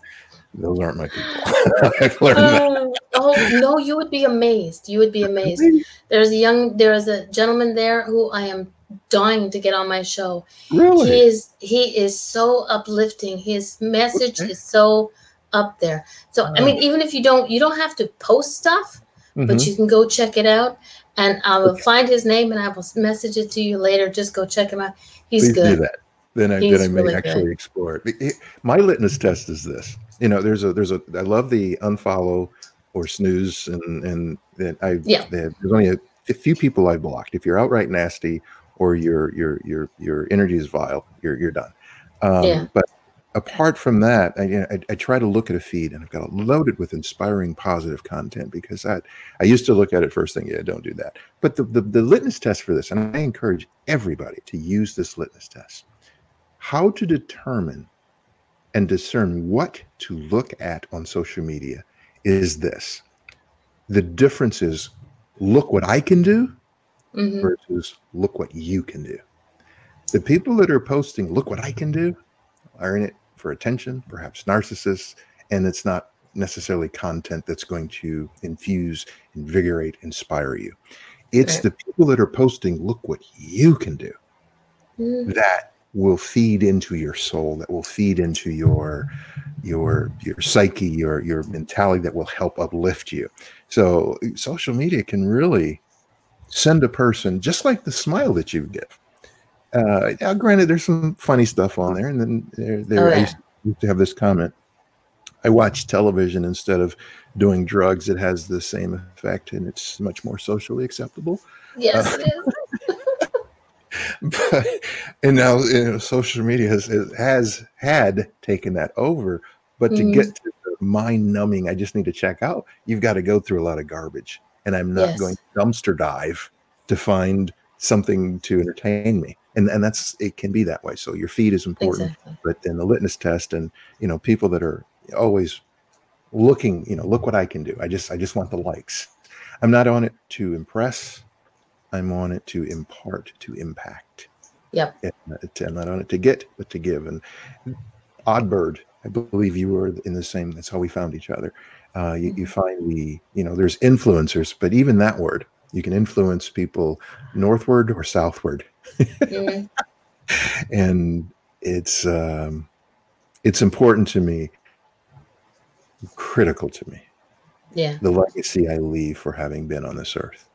Those aren't my people. I've learned that. Oh, no, you would be amazed. You would be amazed. There's a young, there's a gentleman there who I am dying to get on my show. Really? He is he is so uplifting. His message Okay. is so up there. So I mean, even if you don't you don't have to post stuff, but Mhm. you can go check it out. And I will find his name and I will message it to you later. Just go check him out. He's Please do good. that. Then I, He's then I may really actually good. explore it- My litmus test is this. You know, there's a there's a I love the unfollow or snooze and and that I Yeah. there's only a, a few people I've blocked. If you're outright nasty or your your your your energy is vile, you're you're done. Um, Yeah. But apart from that, I, you know, I I try to look at a feed and I've got it loaded with inspiring positive content because that I used to look at it first thing, yeah, don't do that. But the, the the litmus test for this, and I encourage everybody to use this litmus test how to determine and discern what to look at on social media is this the difference is look what i can do Mhm. versus look what you can do the people that are posting look what i can do are in it for attention perhaps narcissists and it's not necessarily content that's going to infuse invigorate inspire you it's Right. the people that are posting look what you can do Mhm. that will feed into your soul that will feed into your your your psyche your your mentality that will help uplift you. So social media can really send a person just like the smile that you give uh now granted there's some funny stuff on there and then there, there Oh, I yeah. used used to have this comment. I watch television instead of doing drugs. It has the same effect and it's much more socially acceptable. Yes, Uh, it is. But and now you know, social media has has had taken that over but to Mhm. get to mind numbing i just need to check out you've got to go through a lot of garbage and i'm not Yes. going to dumpster dive to find something to entertain me and and that's it can be that way so your feed is important Exactly. but then the litmus test and you know people that are always looking you know look what i can do i just i just want the likes i'm not on it to impress i'm on it to impart to impact. Yep. and uh, I'm not on it to get but to give. And odd bird. I believe you were in the same that's how we found each other. Uh, you, you find the you know there's influencers but even that word you can influence people northward or southward. Mhm. and it's um, it's important to me critical to me. Yeah. the legacy i leave for having been on this earth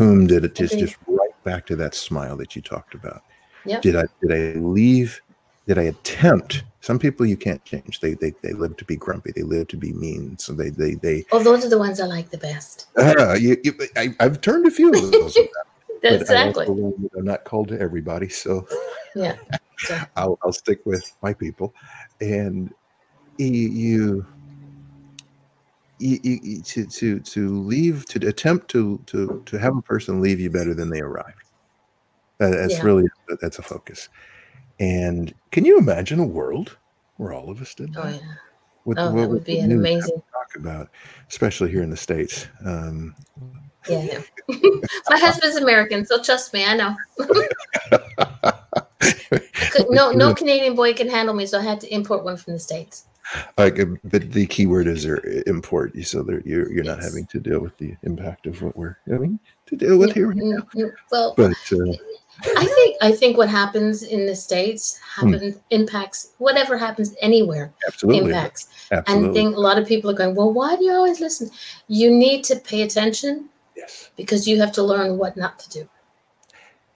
whom did it just just right back to that smile that you talked about Yep. did i did i leave did i attempt some people you can't change they they, they live to be grumpy they live to be mean so they they they Oh, those are the ones I like the best. uh, you, you, I, i've turned a few of those Exactly. also learned that i'm not called to everybody so Yeah. I'll, I'll stick with my people. And you- to, to, to leave, to attempt to, to, to have a person leave you better than they arrived. That, that's Yeah. really, that's a focus. And can you imagine a world where all of us did that? Oh yeah. What, Oh, that would be an amazing. talk about, especially here in the States. Um, Yeah. yeah. My husband's American, so trust me, I know. Could- no, no Canadian boy can handle me, so I had to import one from the states. like, uh, but the key word is import. So you're you're not having to deal with the impact of what we're having to deal with here and now. Well, But uh, I think I think what happens in the states Hmm. impacts whatever happens anywhere absolutely, impacts. And absolutely, think a lot of people are going, well, why do you always listen? You need to pay attention yes, because you have to learn what not to do.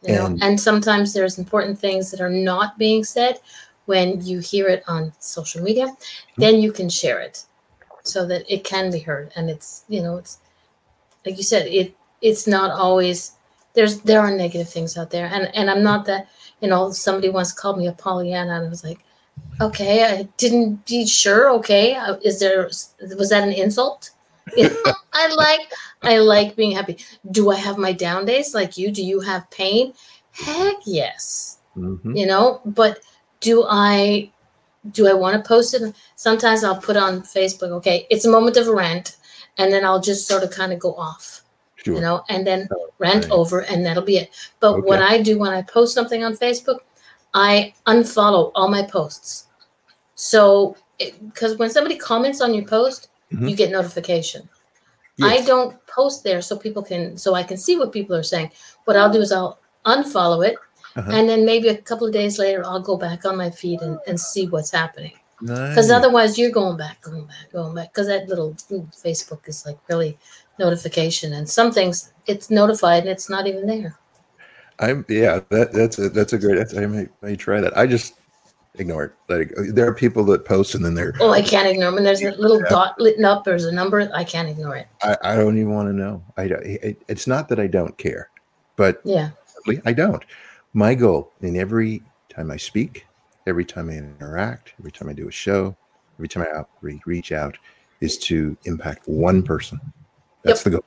You know, And- and sometimes there's important things that are not being said when you hear it on social media, Hmm. then you can share it so that it can be heard. And it's, you know, it's like you said, it it's not always there's there are negative things out there. And and I'm not that, you know, somebody once called me a Pollyanna and I was like, okay, I didn't be sure, okay. uh, Is there was that an insult? You know, I like I like being happy. Do I have my down days like you? Do you have pain? Heck yes. Mhm. You know, but do I do I want to post it? Sometimes I'll put on Facebook, okay, it's a moment of rant, and then I'll just sort of kind of go off, sure. you know, and then Oh, rant right. over and that'll be it. But what I do when I post something on Facebook, I unfollow all my posts. So, because when somebody comments on your post, Mhm. you get notification. I don't post there so people can so I can see what people are saying. What I'll do is I'll unfollow it Uh-huh. and then maybe a couple of days later I'll go back on my feed and, and see what's happening. Because Nice. otherwise you're going back, going back, going back. Because that little mm, Facebook is like really notification and some things it's notified and it's not even there. I'm yeah. That that's a that's a great. That's, I may, may try that. I just ignore it. Let it go. There are people that post and then they're. Oh, I can't ignore them. And there's a little Yeah. dot lit up. There's a number. I can't ignore it. I, I don't even want to know. I don't- it, it's not that I don't care, but Yeah. I don't. My goal in every time I speak, every time I interact, every time I do a show, every time I out, re- reach out, is to impact one person. That's the goal.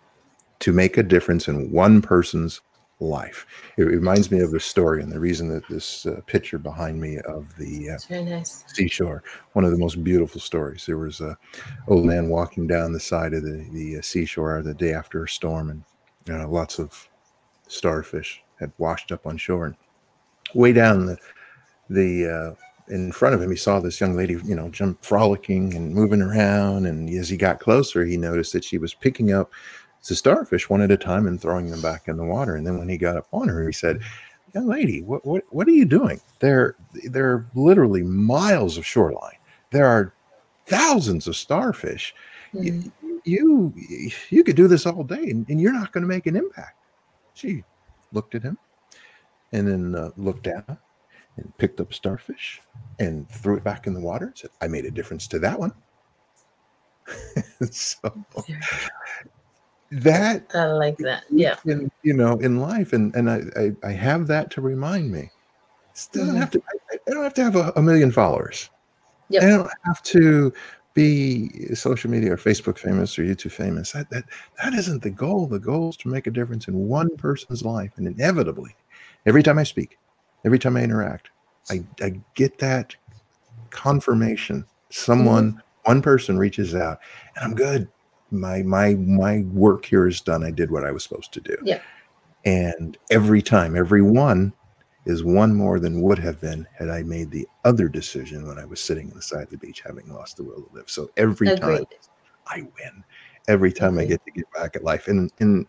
To make a difference in one person's life. It reminds me of a story, and the reason that this uh, picture behind me of the uh, nice. seashore. One of the most beautiful stories. There was a old man walking down the side of the, the uh, seashore the day after a storm, and uh, lots of starfish had washed up on shore. And way down the the uh, in front of him, he saw this young lady, you know, jump frolicking and moving around. And as he got closer, he noticed that she was picking up the starfish one at a time and throwing them back in the water. And then when he got up on her, he said, young lady, what what what are you doing? There there are literally miles of shoreline. There are thousands of starfish. Mhm. You you could do this all day, and, and you're not going to make an impact. She looked at him, and then uh, looked down and picked up starfish and threw it back in the water. And said, "I made a difference to that one." so that I like that. Yeah. in you know in life and and i i, I have that to remind me it doesn't Mhm. have to I, I don't have to have a, a million followers Yep. i don't have to be social media or facebook famous or youtube famous that, that that isn't the goal the goal is to make a difference in one person's life and inevitably every time i speak every time i interact i i get that confirmation someone one person reaches out and i'm good my my my work here is done. I did what i was supposed to do. Yeah. and every time every one is one more than would have been had i made the other decision when i was sitting on the side of the beach having lost the will to live. So every time i win. Every time i get to get back at life. And and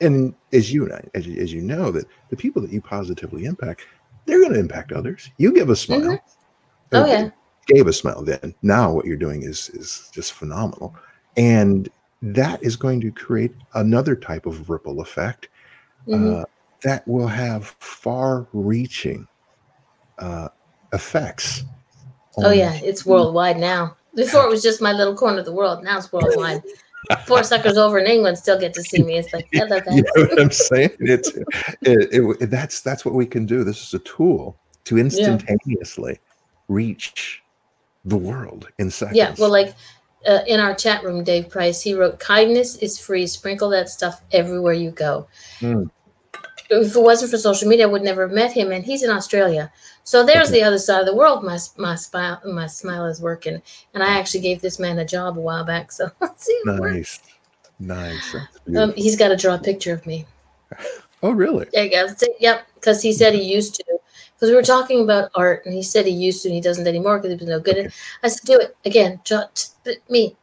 and as you as you, as you know that the people that you positively impact they're going to impact others. You give a smile. Mhm. Oh, yeah. gave a smile then. Now what you're doing is is just phenomenal and that is going to create another type of ripple effect Mhm. uh, that will have far reaching uh, effects oh, yeah. It's worldwide now. Before it was just my little corner of the world. Now it's worldwide. Four suckers over in England still get to see me. It's like, hello, you know what I'm saying? It's it, it, that's that's what we can do. This is a tool to instantaneously reach the world in seconds. Yeah, well, like uh, in our chat room, Dave Price, he wrote, "Kindness is free. Sprinkle that stuff everywhere you go." Mm. If it wasn't for social media, I would never have met him, and he's in Australia. So there's the other side of the world. My my smile my smile is working, and I actually gave this man a job a while back. So let's see if it works. nice, nice. Um, he's got to draw a picture of me. oh, really? Yeah, go. Yep, because he said he used to. Because we were talking about art, and he said he used to, and he doesn't anymore because he was no good. Okay. I said, "Do it again, just me."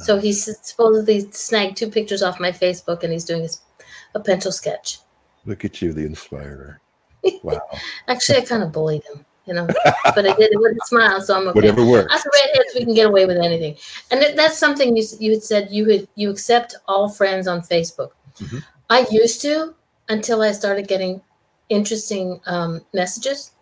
So he supposedly snagged two pictures off my Facebook, and he's doing his, a pencil sketch. Look at you, the inspirer. Wow. Actually, I kind of bullied him, you know, but I did it with a smile, so I'm okay. Whatever works. Us redheads, we can get away with anything, and that- that's something you you had said you had you accept all friends on Facebook. Mhm. I used to until I started getting interesting um, messages.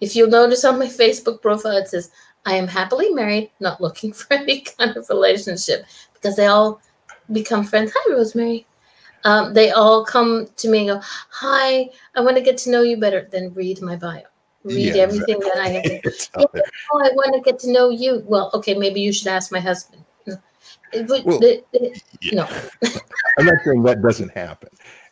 If you'll notice on my Facebook profile, it says I am happily married, not looking for any kind of relationship, because they all become friends. Hi, Rosemary. Um, they all come to me and go, "Hi, I want to get to know you better." Then read my bio. Read Yeah, everything that I have. to It's out there. Oh, I want to get to know you. Well, okay, maybe you should ask my husband. No. It would- Well, yeah. no, I'm not saying that doesn't happen.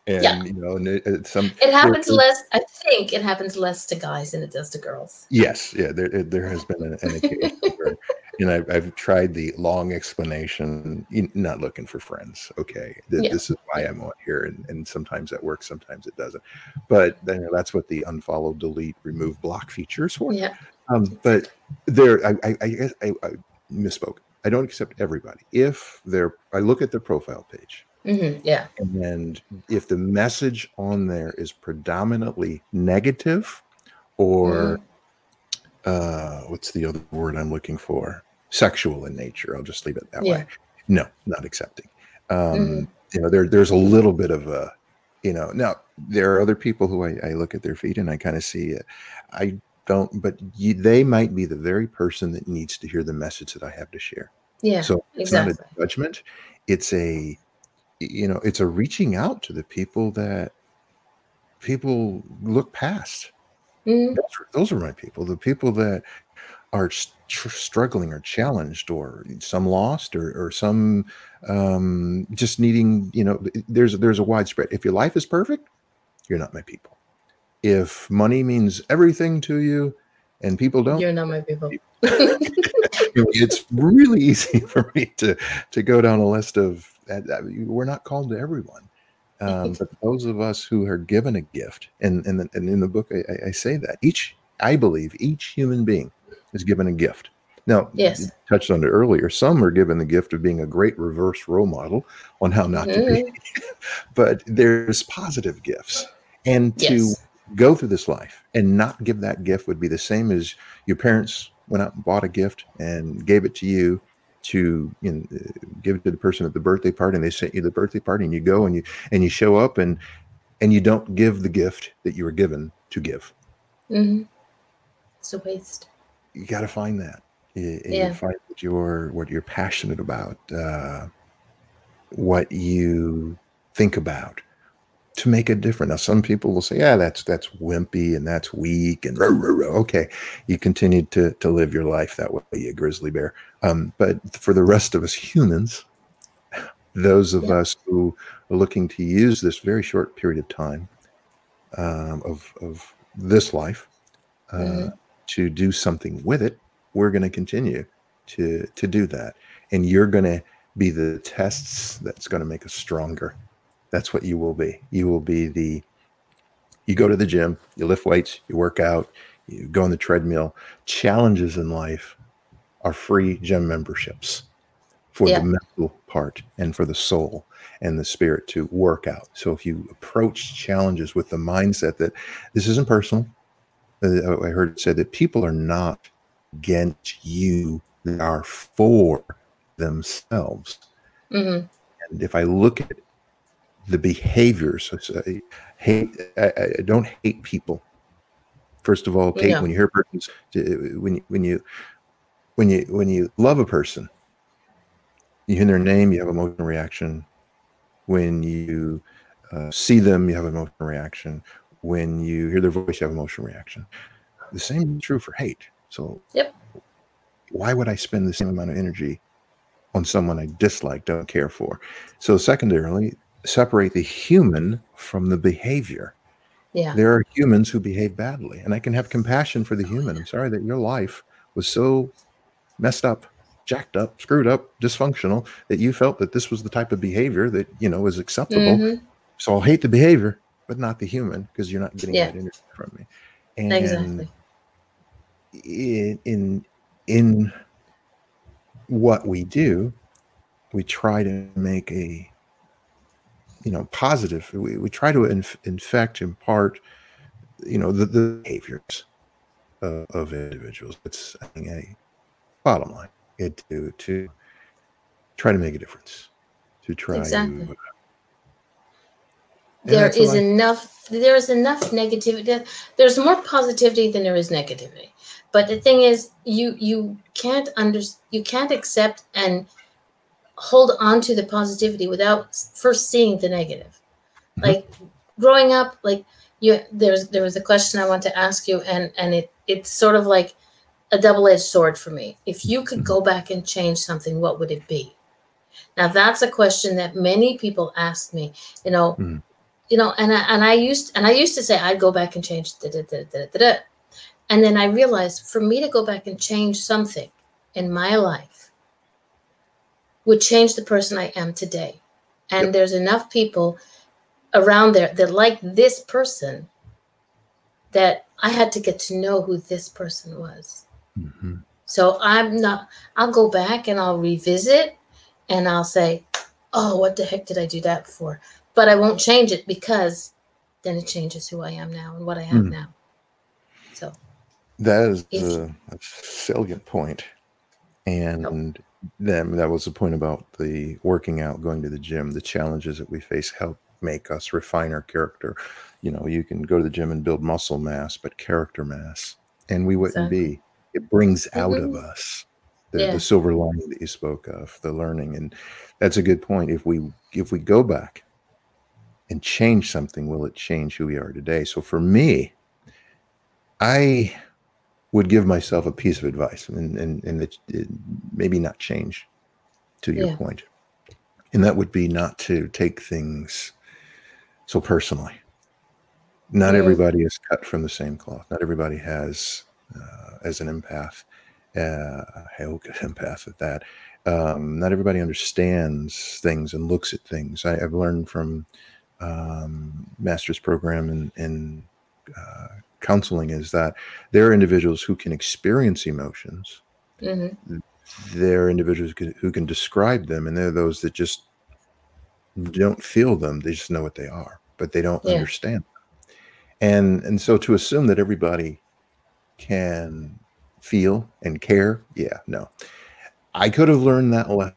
And Yeah. you know, and it, it's some it happens there- less. I think it happens less to guys than it does to girls. Yes, yeah, there it- there has been an, an occasion where, you know, I've, I've tried the long explanation, not looking for friends. Okay, th- Yeah. this is why I'm on here, and, and sometimes that works, sometimes it doesn't. But you know, that's what the unfollow, delete, remove, block features for. Yeah, Um, but there, I, I, I guess I, I misspoke. I don't accept everybody. If they're, I look at their profile page, hmm yeah, and if the message on there is predominantly negative or uh what's the other word i'm looking for sexual in nature i'll just leave it that Yeah. way no not accepting um Mhm. you know there there's a little bit of a you know now there are other people who i, I look at their feed and i kind of see it i don't but you, they might be the very person that needs to hear the message that i have to share yeah, so it's exactly. not a judgment. It's a, you know, it's a reaching out to the people that people look past. Mhm. Those are, those are my people. The people that are tr- struggling or challenged or some lost or, or some um, just needing, you know, there's, there's a widespread. If your life is perfect, you're not my people. If money means everything to you and people don't, You're not my people. it's really easy for me to to go down a list of that, that- we're not called to everyone um, but those of us who are given a gift and and, and in the book I, I- say that each i believe each human being is given a gift now Yes. touched on it earlier some are given the gift of being a great reverse role model on how not to be Mhm. but there's positive gifts and to Yes. go through this life and not give that gift would be the same as your parents went out and bought a gift and gave it to you to you know, uh, give it to the person at the birthday party and they sent you the birthday party and you go and you and you show up and and you don't give the gift that you were given to give Mhm. It's a waste. you got to find that you, Yeah. you find what you're what you're passionate about uh, what you think about to make a difference now some people will say yeah that's that's wimpy and that's weak and rah, rah, rah." okay you continue to to live your life that way you grizzly bear um, but for the rest of us humans those of Yeah. us who are looking to use this very short period of time um, of of this life uh, Mhm. to do something with it, we're going to continue to to do that, and you're going to be the tests that's going to make us stronger. That's what you will be. You will be the. You go to the gym, you lift weights, you work out, you go on the treadmill. Challenges in life are free gym memberships for Yeah. the mental part and for the soul and the spirit to work out. So if you approach challenges with the mindset that this isn't personal, uh, I heard it said that people are not against you, they are for themselves. Mhm. And if I look at the behaviors, I say, hate, I, I don't hate people. First of all, hate No. when you hear persons, when you, when you, when you, when you love a person, you hear their name, you have emotional reaction. When you uh, see them, you have emotional reaction. When you hear their voice, you have emotional reaction. The same is true for hate. So, Yep. why would I spend the same amount of energy on someone I dislike, don't care for? So, secondarily, separate the human from the behavior. Yeah. There are humans who behave badly, and I can have compassion for the human. I'm sorry that your life was so messed up, jacked up, screwed up, dysfunctional that you felt that this was the type of behavior that you know is acceptable. Mhm. So I'll hate the behavior, but not the human because you're not getting Yeah. that energy from me. And Exactly. in in in what we do, we try to make a you know positive. We, we try to inf- infect, impart, you know, the, the behaviors of, of individuals. It's I think, a bottom line. It to to try to make a difference. To try Exactly. to uh, and There that's I enough there is enough negativity. There's more positivity than there is negativity. But the thing is you you can't under you can't accept and hold on to the positivity without first seeing the negative. Mhm. Like growing up, like you there's there was a question I want to ask you and and it it's sort of like a double-edged sword for me. If you could go back and change something, what would it be? Now that's a question that many people ask me. You know, Mhm. you know, and I, and I used and I used to say I'd go back and change, da, da, da. and then I realized for me to go back and change something in my life would change the person I am today. And Yep. there's enough people around there that like this person that I had to get to know who this person was. Mhm. So I'm not, I'll go back and I'll revisit and I'll say, oh, what the heck did I do that for? But I won't change it because then it changes who I am now and what I have Mm. now. So, That is a, a salient point. And then that was the point about the working out, going to the gym, the challenges that we face help make us refine our character. You know, you can go to the gym and build muscle mass, but character mass, and we wouldn't be. It brings out of Mhm. us the, Yeah. the silver lining that you spoke of, the learning. And that's a good point. If we if we go back and change something, will it change who we are today? So for me, I would give myself a piece of advice and, and, and it, it maybe not change to your Yeah. point. And that would be not to take things so personally. Not Mm. everybody is cut from the same cloth. Not everybody has, uh, as an empath, uh, a hell, good empath at that. Um, not everybody understands things and looks at things. I, I've learned from um, master's program in, in uh, counseling is that there are individuals who can experience emotions. mhm. There are individuals who can, who can describe them, and there are those that just don't feel them. They just know what they are, but they don't Yeah. understand. Them. And and so to assume that everybody can feel and care, yeah, no. I could have learned that lesson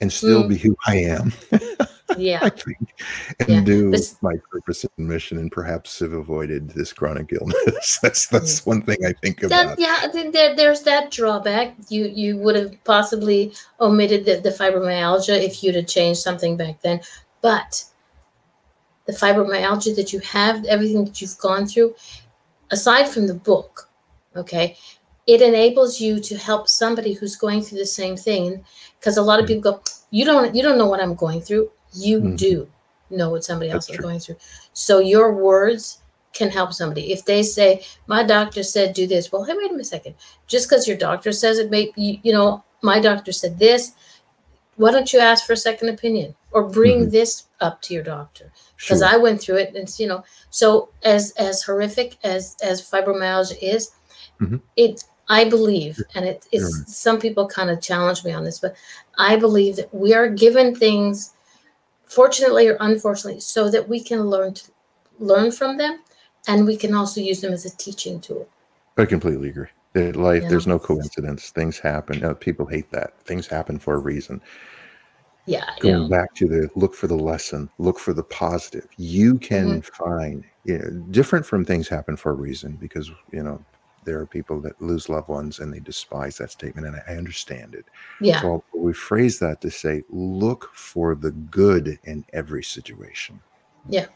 and still Mm. be who I am. I yeah, think, and Yeah, do this- my purpose and mission, and perhaps have avoided this chronic illness. that's that's one thing I think that about. yeah. I think There, there's that drawback. You you would have possibly omitted the, the fibromyalgia if you'd have changed something back then, but the fibromyalgia that you have, everything that you've gone through, aside from the book, okay, it enables you to help somebody who's going through the same thing. Because a lot of Mhm. people go, you don't, you don't know what I'm going through. You Mhm. do know what somebody That's else is going through. So your words can help somebody. If they say, my doctor said do this, well, hey, wait a second. Just because your doctor says it, may you, you know, my doctor said this. Why don't you ask for a second opinion or bring Mhm. this up to your doctor? because Sure. I went through it, and you know, so as as horrific as as fibromyalgia is, Mhm. it I believe, and it, it's right. some people kind of challenge me on this, but I believe that we are given things, fortunately or unfortunately, so that we can learn to learn from them, and we can also use them as a teaching tool. I completely agree. Life, Yeah. there's no coincidence. Things happen. Uh, people hate that. Things happen for a reason. Yeah, Going know. back to the look for the lesson, look for the positive. You can Mm-hmm. find, you know, different from things happen for a reason because, you know, there are people that lose loved ones and they despise that statement. And I, understand it. Yeah, So we phrase that to say, look for the good in every situation. Yeah.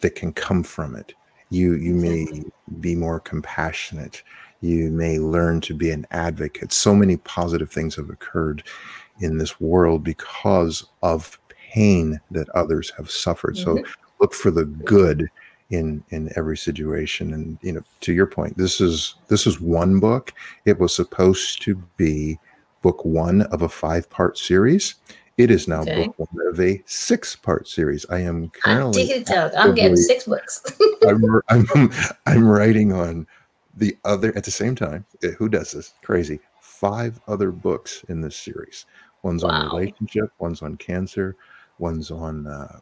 That can come from it. You you may be more compassionate. You may learn to be an advocate. So many positive things have occurred in this world because of pain that others have suffered. So mm-hmm. look for the good in in every situation. And you know, to your point, this is this is one book. It was supposed to be book one of a five part series. It is now Okay. book one of a six-part series. I am I'm currently it out. I'm getting six books. I'm, I'm I'm writing on the other at the same time. eh, Who does this? Crazy. Five other books in this series. One's on relationship. One's on cancer. One's on uh,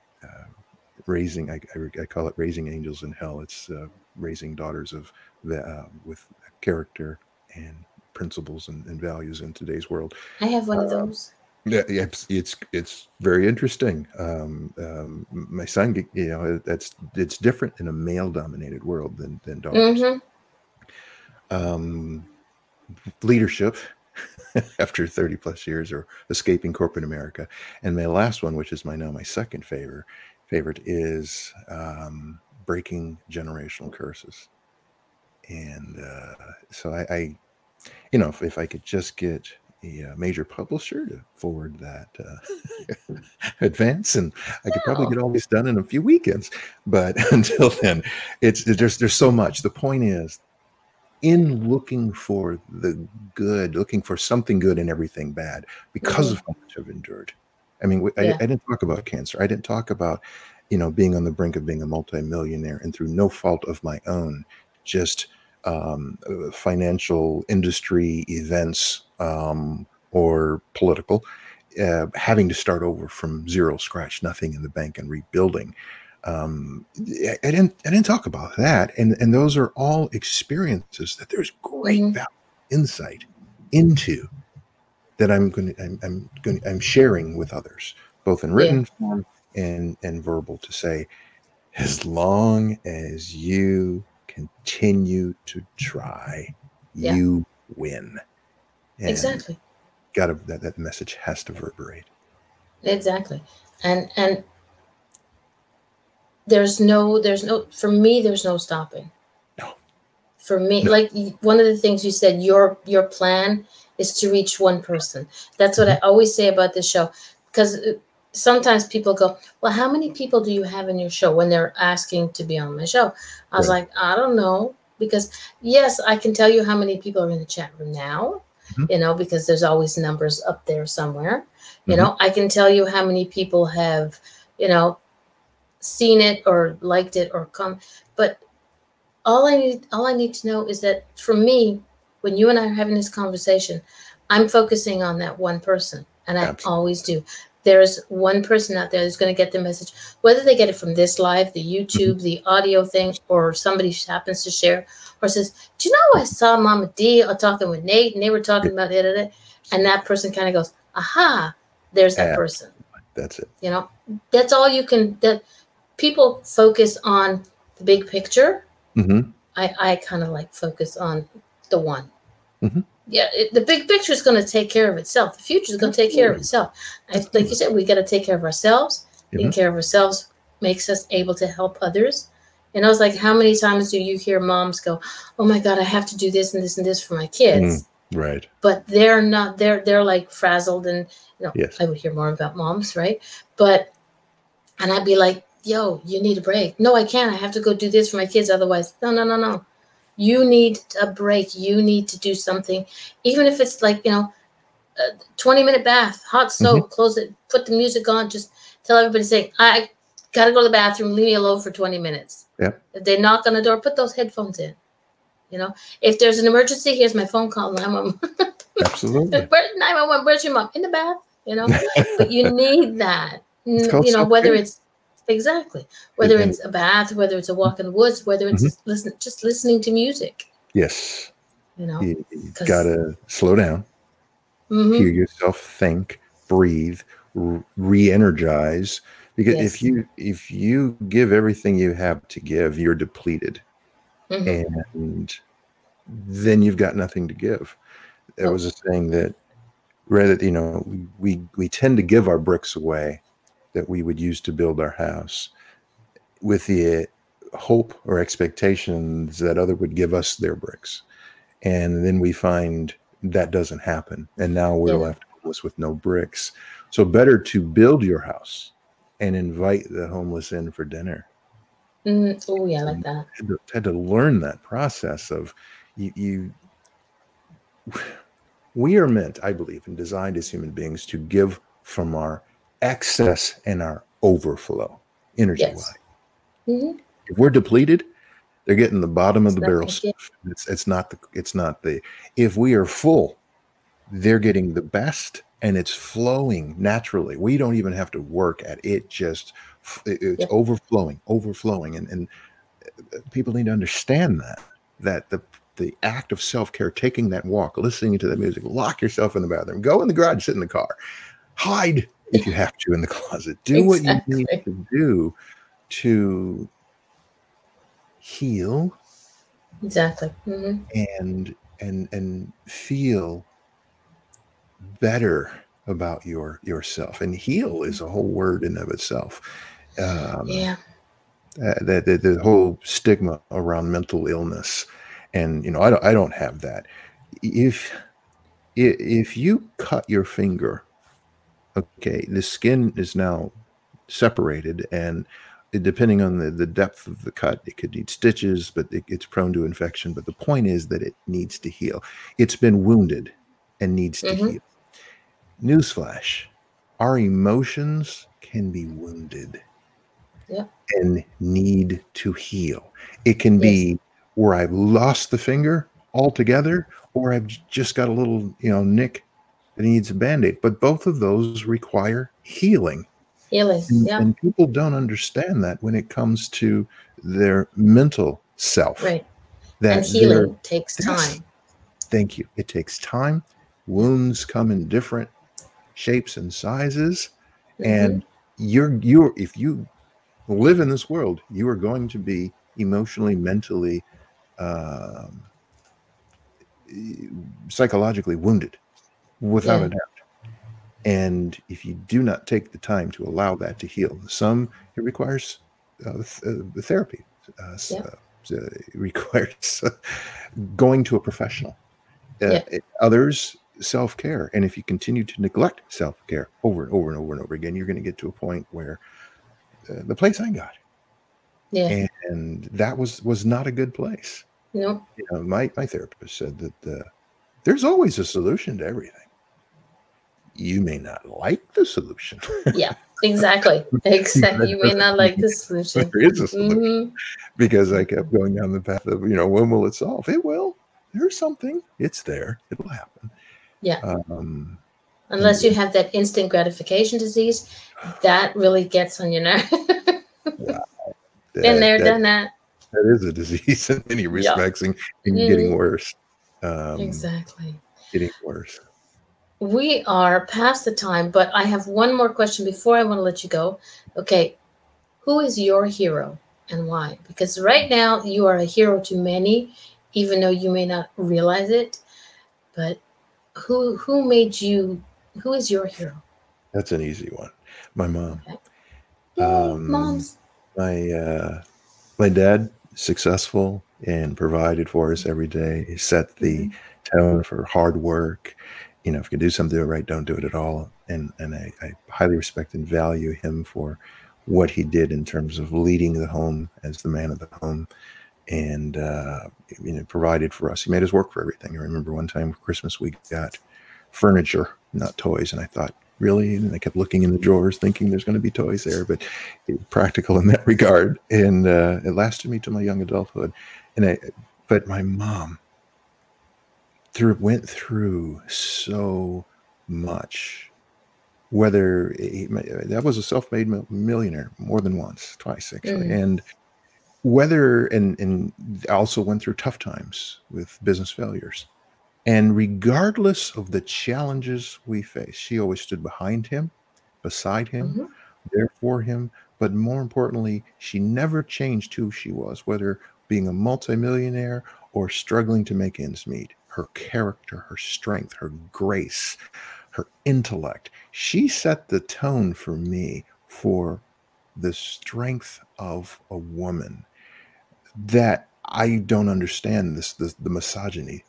raising. I, I, I call it raising angels in hell. It's uh, raising daughters of the, uh, with character and principles and, and values in today's world. I have one of those. Yeah, it's it's it's very interesting. Um, um, my son, you know, that's it's different in a male-dominated world than than daughters. hmm Um, leadership after 30 plus years or escaping corporate America, and my last one, which is my now my second favorite favorite, is um, breaking generational curses. And uh, so I, I, you know, if, if I could just get a uh, major publisher to forward that uh, advance, and I could probably get all this done in a few weekends. But until then, it's there's there's so much. The point is, in looking for the good, looking for something good in everything bad, because of how much I've endured. I mean, I, Yeah. I didn't talk about cancer. I didn't talk about, you know, being on the brink of being a multimillionaire, and through no fault of my own, just um, uh, financial industry events um, or political, uh, having to start over from zero, scratch nothing in the bank, and rebuilding. Um, I, I didn't. I didn't talk about that, and and those are all experiences that there's great Mhm. value, insight into that I'm going to. I'm, I'm going. I'm sharing with others, both in written form and and verbal, to say, as long as you continue to try, Yeah. you win. And Exactly. Got to that that message has to reverberate. Exactly. And and there's no there's no for me there's no stopping. No. For me No. like one of the things you said your your plan is to reach one person. That's what I always say about this show because sometimes people go, "Well, how many people do you have in your show?" when they're asking to be on my show. I was Right. like, "I don't know." Because yes, I can tell you how many people are in the chat room now, Mhm. you know, because there's always numbers up there somewhere you Mhm. know i can tell you how many people have you know seen it or liked it or come but all i need all i need to know is that for me when you and i are having this conversation i'm focusing on that one person and i Absolutely. always do. There's one person out there that's going to get the message whether they get it from this live the youtube the audio thing or somebody happens to share or says do you know i saw mama d uh, talking with nate and they were talking about it and that person kind of goes aha there's that Yeah. person. That's it. you know? That's all you can that people focus on the big picture. Hmm i i kind of like focus on the one Mhm. yeah it, the big picture is going to take care of itself. The future is going to take care of itself. I, like you said we got to take care of ourselves. Taking Mhm. care of ourselves makes us able to help others. And i was like how many times do you hear moms go oh my god i have to do this and this and this for my kids? Right. but they're not they're they're like frazzled and you know Yes. i would hear more about moms right? But and i'd be like yo you need a break. No i can't. I have to go do this for my kids otherwise no no no no you need a break you need to do something even if it's like you know a 20 minute bath hot mm-hmm. soap close it put the music on just tell everybody saying i gotta go to the bathroom leave me alone for 20 minutes Yeah. if they knock on the door put those headphones in you know if there's an emergency here's my phone call 911 Absolutely. Where's 911? Where's your mom? In the bath, you know? but you need that. It's you know, whether it's exactly whether And- it's a bath, whether it's a walk in the woods, whether it's Mm-hmm. listen just listening to music, Yes. you know. You, 'Cause- gotta slow down, Mhm. hear yourself think, breathe, re-energize. Because Yes. if you if you give everything you have to give, you're depleted. Mhm. and then you've got nothing to give. There Oh. was a saying that rather, you know, we we tend to give our bricks away that we would use to build our house with the hope or expectations that other would give us their bricks. And then we find that doesn't happen. And now we're Yeah. left homeless with no bricks. So better to build your house and invite the homeless in for dinner Mhm. Oh yeah, I like that. had to, had to learn that process of you, you we are meant i believe and designed as human beings to give from our excess and our overflow energy Yes. wise. Mhm. If we're depleted, they're getting the bottom of the It's barrel stuff. It's it's not the it's not the if we are full, they're getting the best and it's flowing naturally. We don't even have to work at it. Just it- it's Yeah. overflowing, overflowing, and and uh, people need to understand that that the the act of self care, taking that walk, listening to that music, lock yourself in the bathroom, go in the garage, sit in the car, hide if you have to in the closet, do what you need to do to heal Exactly. hmm and and and feel better about your yourself. And heal is a whole word in of itself. Um, Yeah. uh, the, the the whole stigma around mental illness. And you know i don't i don't have that. If if you cut your finger okay the skin is now separated and depending on the, the depth of the cut it could need stitches but it, it's prone to infection. But the point is that it needs to heal. It's been wounded and needs to Mhm. heal. Newsflash our emotions can be wounded and need to heal. It can be where i've lost the finger altogether or i've just got a little you know nick that needs a band-aid but both of those require healing Healing. and, Yeah. and people don't understand that when it comes to their mental self Right. that And healing takes time. thank you it takes time wounds come in different shapes and sizes Mhm. and you're you're if you live in this world you are going to be emotionally mentally um, psychologically wounded without Yeah. a doubt and if you do not take the time to allow that to heal some it requires uh, th- uh, therapy uh, Yeah. uh, it requires going to a professional uh, Yeah. others self-care and if you continue to neglect self-care over and over and over and over again you're going to get to a point where uh, the place i got yeah. and that was was not a good place Nope. you know my my therapist said that there's always a solution to everything you may not like the solution yeah, Exactly. Exactly. You may not like the solution. there is a solution Mhm. because i kept going down the path of you know when will it solve it will there's something it's there it'll happen Yeah. um Unless you have that instant gratification disease, that really gets on your nerve. Been that- there, that- done that. that is a disease in many respects and, and getting Mhm. worse um Exactly. getting worse We are past the time, but I have one more question before I want to let you go. Okay. Who is your hero and why? Because right now you are a hero to many, even though you may not realize it. But who who made you who is your hero? that's an easy one my mom Yay, Um, moms. my uh my dad successful and provided for us every day he set the tone for hard work you know if you can do something do it right don't do it at all. And and I, I highly respect and value him for what he did in terms of leading the home as the man of the home and uh you know provided for us. He made us work for everything. I remember one time for christmas we got furniture not toys. And i thought really? And i kept looking in the drawers thinking there's going to be toys there but practical in that regard. And uh, it lasted me to my young adulthood. And i but my mom through went through so much whether he, that was a self-made millionaire more than once twice actually Mm. and whether and and also went through tough times with business failures and regardless of the challenges we face she always stood behind him beside him Mhm. there for him. But more importantly, she never changed who she was, whether being a multimillionaire or struggling to make ends meet. Her character, her strength, her grace, her intellect. She set the tone for me for the strength of a woman that I don't understand this, this the misogyny,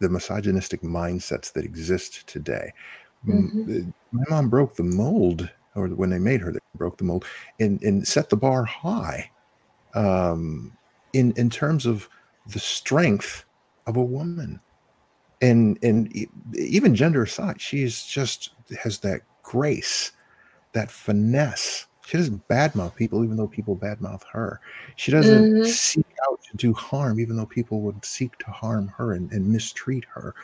the misogynistic mindsets that exist today. M- Mhm. My mom broke the mold, or when they made her, they broke the mold and, and set the bar high um, in in terms of the strength of a woman, and and even gender aside, she's just has that grace, that finesse. She doesn't badmouth people, even though people badmouth her. She doesn't Mhm. seek out to do harm, even though people would seek to harm her and, and mistreat her.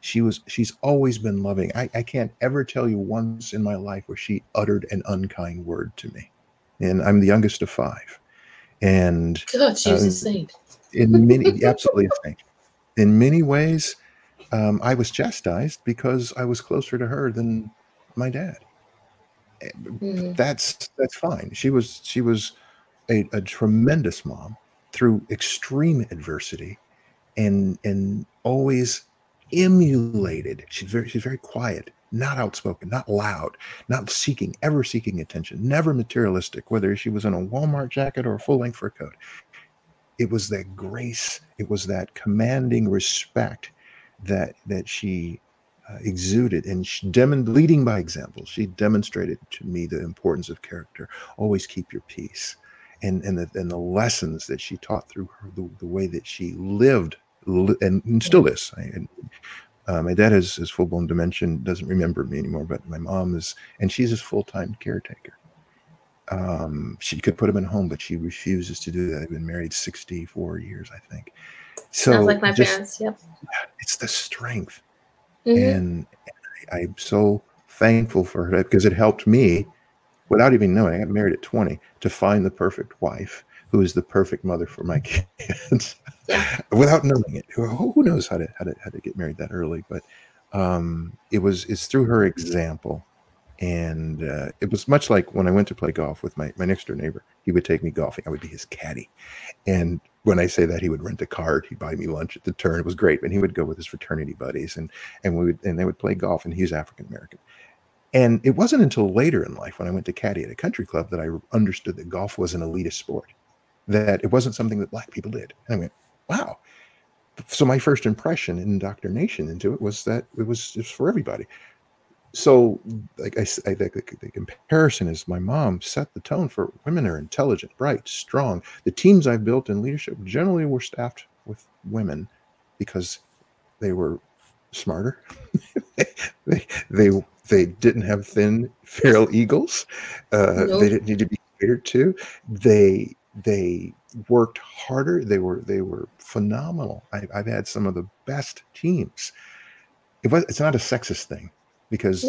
She was she's always been loving. I, I can't ever tell you once in my life where she uttered an unkind word to me. And I'm the youngest of five. And God, she was Um, a saint. in many absolutely a saint. In many ways, um, I was chastised because I was closer to her than my dad. Mhm. That's that's fine. She was she was a, a tremendous mom through extreme adversity, and and always emulated. She's very she's very quiet, not outspoken, not loud, not seeking ever seeking attention, never materialistic. Whether she was in a Walmart jacket or a full length fur coat, it was that grace. It was that commanding respect that that she uh, exuded and she demon leading by example. She demonstrated to me the importance of character. Always keep your peace. And and the, and the lessons that she taught through her the, the way that she lived li- and, and still is. I, and, uh, my dad has, has full-blown dementia doesn't remember me anymore but my mom is and she's his full-time caretaker. Um, she could put him in home but she refuses to do that. They've been married 64 years i think so Sounds like my just- parents. Yep. it's the strength Mhm. and I, I'm so thankful for her because it helped me without even knowing. I got married at 20 to find the perfect wife who is the perfect mother for my kids Yeah. without knowing it. Who, who knows how to, how to, how to get married that early, but um, it was, it's through her example. And uh, it was much like when I went to play golf with my, my next door neighbor, he would take me golfing. I would be his caddy. And when I say that, he would rent a cart. He'd buy me lunch at the turn. It was great. And he would go with his fraternity buddies, and and we would and they would play golf. And he was African American. And it wasn't until later in life when I went to caddy at a country club that I understood that golf was an elitist sport, that it wasn't something that black people did. And I went, wow. So my first impression and indoctrination into it was that it was just for everybody. So, like I, I think the, the comparison is my mom set the tone for women are intelligent, bright, strong. The teams I've built in leadership generally were staffed with women because they were smarter. they, they they didn't have thin, feral eagles. Uh, Nope. They didn't need to be catered to. They they worked harder. They were they were phenomenal. I, I've had some of the best teams. It was, it's not a sexist thing because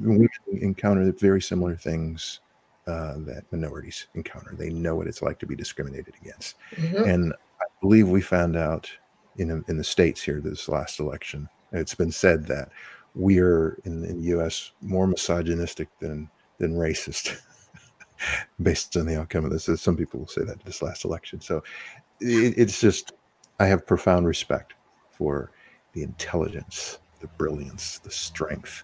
we encounter very similar things uh, that minorities encounter. They know what it's like to be discriminated against, Mhm. and I believe we found out in in the states here this last election. It's been said that we're in, in the U.S. more misogynistic than than racist, based on the outcome of this. Some people will say that this last election. So it, it's just I have profound respect for the intelligence, the brilliance, the strength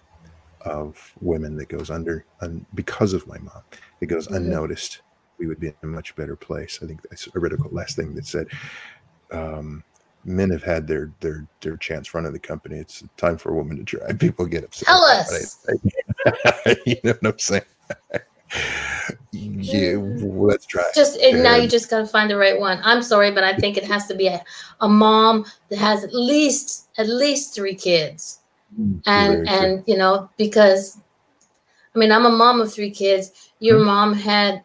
of women that goes under un, because of my mom. It goes Mhm. unnoticed. We would be in a much better place. I think that's a read a last thing that said um, men have had their their their chance running the company. It's time for a woman to try. People get upset. Tell us. it. you know what I'm saying? yeah, well, let's try. Just and now you just got to find the right one. I'm sorry, but I think it has to be a, a mom that has at least at least three kids. Very and true. and you know because i mean i'm a mom of three kids. Your Mhm. mom had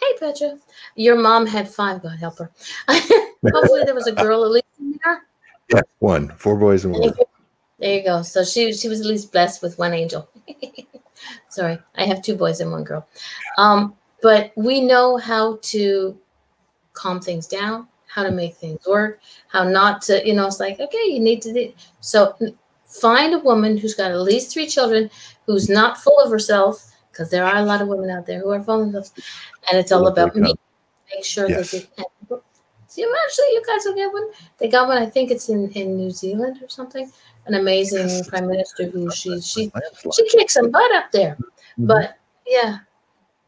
hey petra. Your mom had five god help her. Hopefully there was a girl at least in there. Yeah, one, four boys and one. there you go. So she she was at least blessed with one angel. Sorry i have two boys and one girl. Um but we know how to calm things down how to make things work how not to you know it's like okay you need to do so find a woman who's got at least three children who's not full of herself because there are a lot of women out there who are full of themselves and it's all about me make sure Yes. that they See, actually, you guys will get one. They got one. I think it's in, in New Zealand or something. An amazing Yes. prime minister who she she she kicks some butt up there. Mhm. But yeah,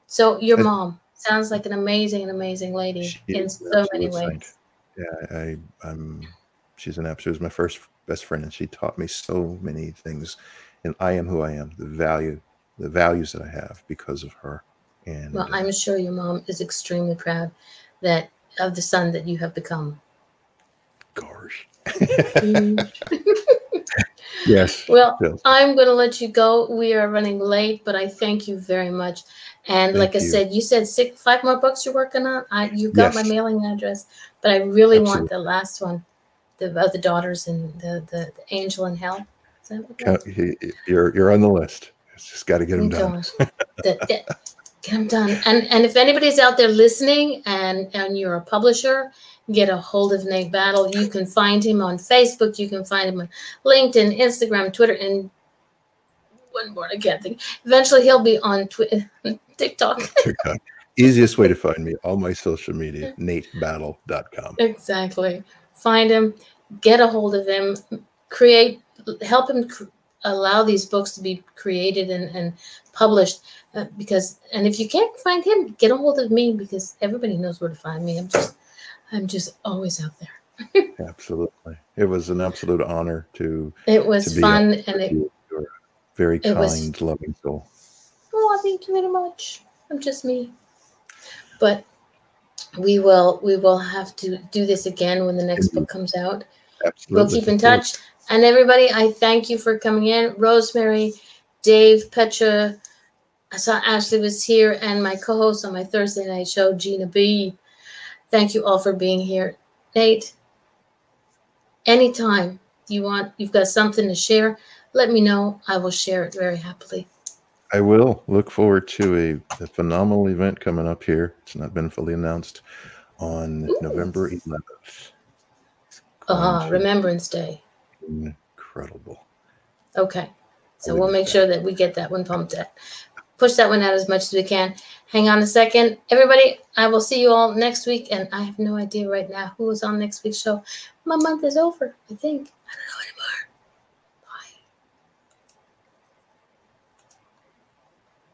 so your mom sounds like an amazing, amazing lady She in so many ways. saint. Yeah, I, I'm. She's an absolute. She was my first best friend, and she taught me so many things. And I am who I am. The value, the values that I have because of her. And Well, uh, I'm sure your mom is extremely proud that of the son that you have become. gosh. Yes. Well, yes. I'm going to let you go. We are running late, but I thank you very much. And like I you. said, you said six, five more books you're working on. I you've got my mailing address, but I really want the last one, the about the daughters and the the, the angel in hell. Is that what that Count- he- he- You're you're on the list. It's just got to get them Oh, done. That- that- get them done. And and if anybody's out there listening and and you're a publisher, get a hold of Nate Battle. You can find him on Facebook. You can find him on LinkedIn, Instagram, Twitter, and one more I can't think. Eventually, he'll be on Twitter, TikTok. TikTok. Easiest way to find me, all my social media, natebattle.com. exactly. Find him. Get a hold of him. Create. Help him. Cr- allow these books to be created and, and published uh, because and if you can't find him get a hold of me because everybody knows where to find me i'm just i'm just always out there Absolutely. It was an absolute honor to, it was to fun and it you. You're a very it was- kind, loving soul. oh thank you very much. I'm just me. But we will we will have to do this again when the next book comes out. Absolutely. we'll keep in touch. And everybody i thank you for coming in. Rosemary dave petra i saw ashley was here and my co-host on my thursday night show gina b. Thank you all for being here. Nate anytime you want you've got something to share let me know. I will share it very happily. I will. Look forward to a, a phenomenal event coming up here. It's not been fully announced on Ooh. November 11th. It's uh to remembrance day. Incredible. okay. So we'll make sure that we get that one pumped up. Push that one out as much as we can. Hang on a second. Everybody i will see you all next week and i have no idea right now who is on next week's show. My month is over i think. I don't know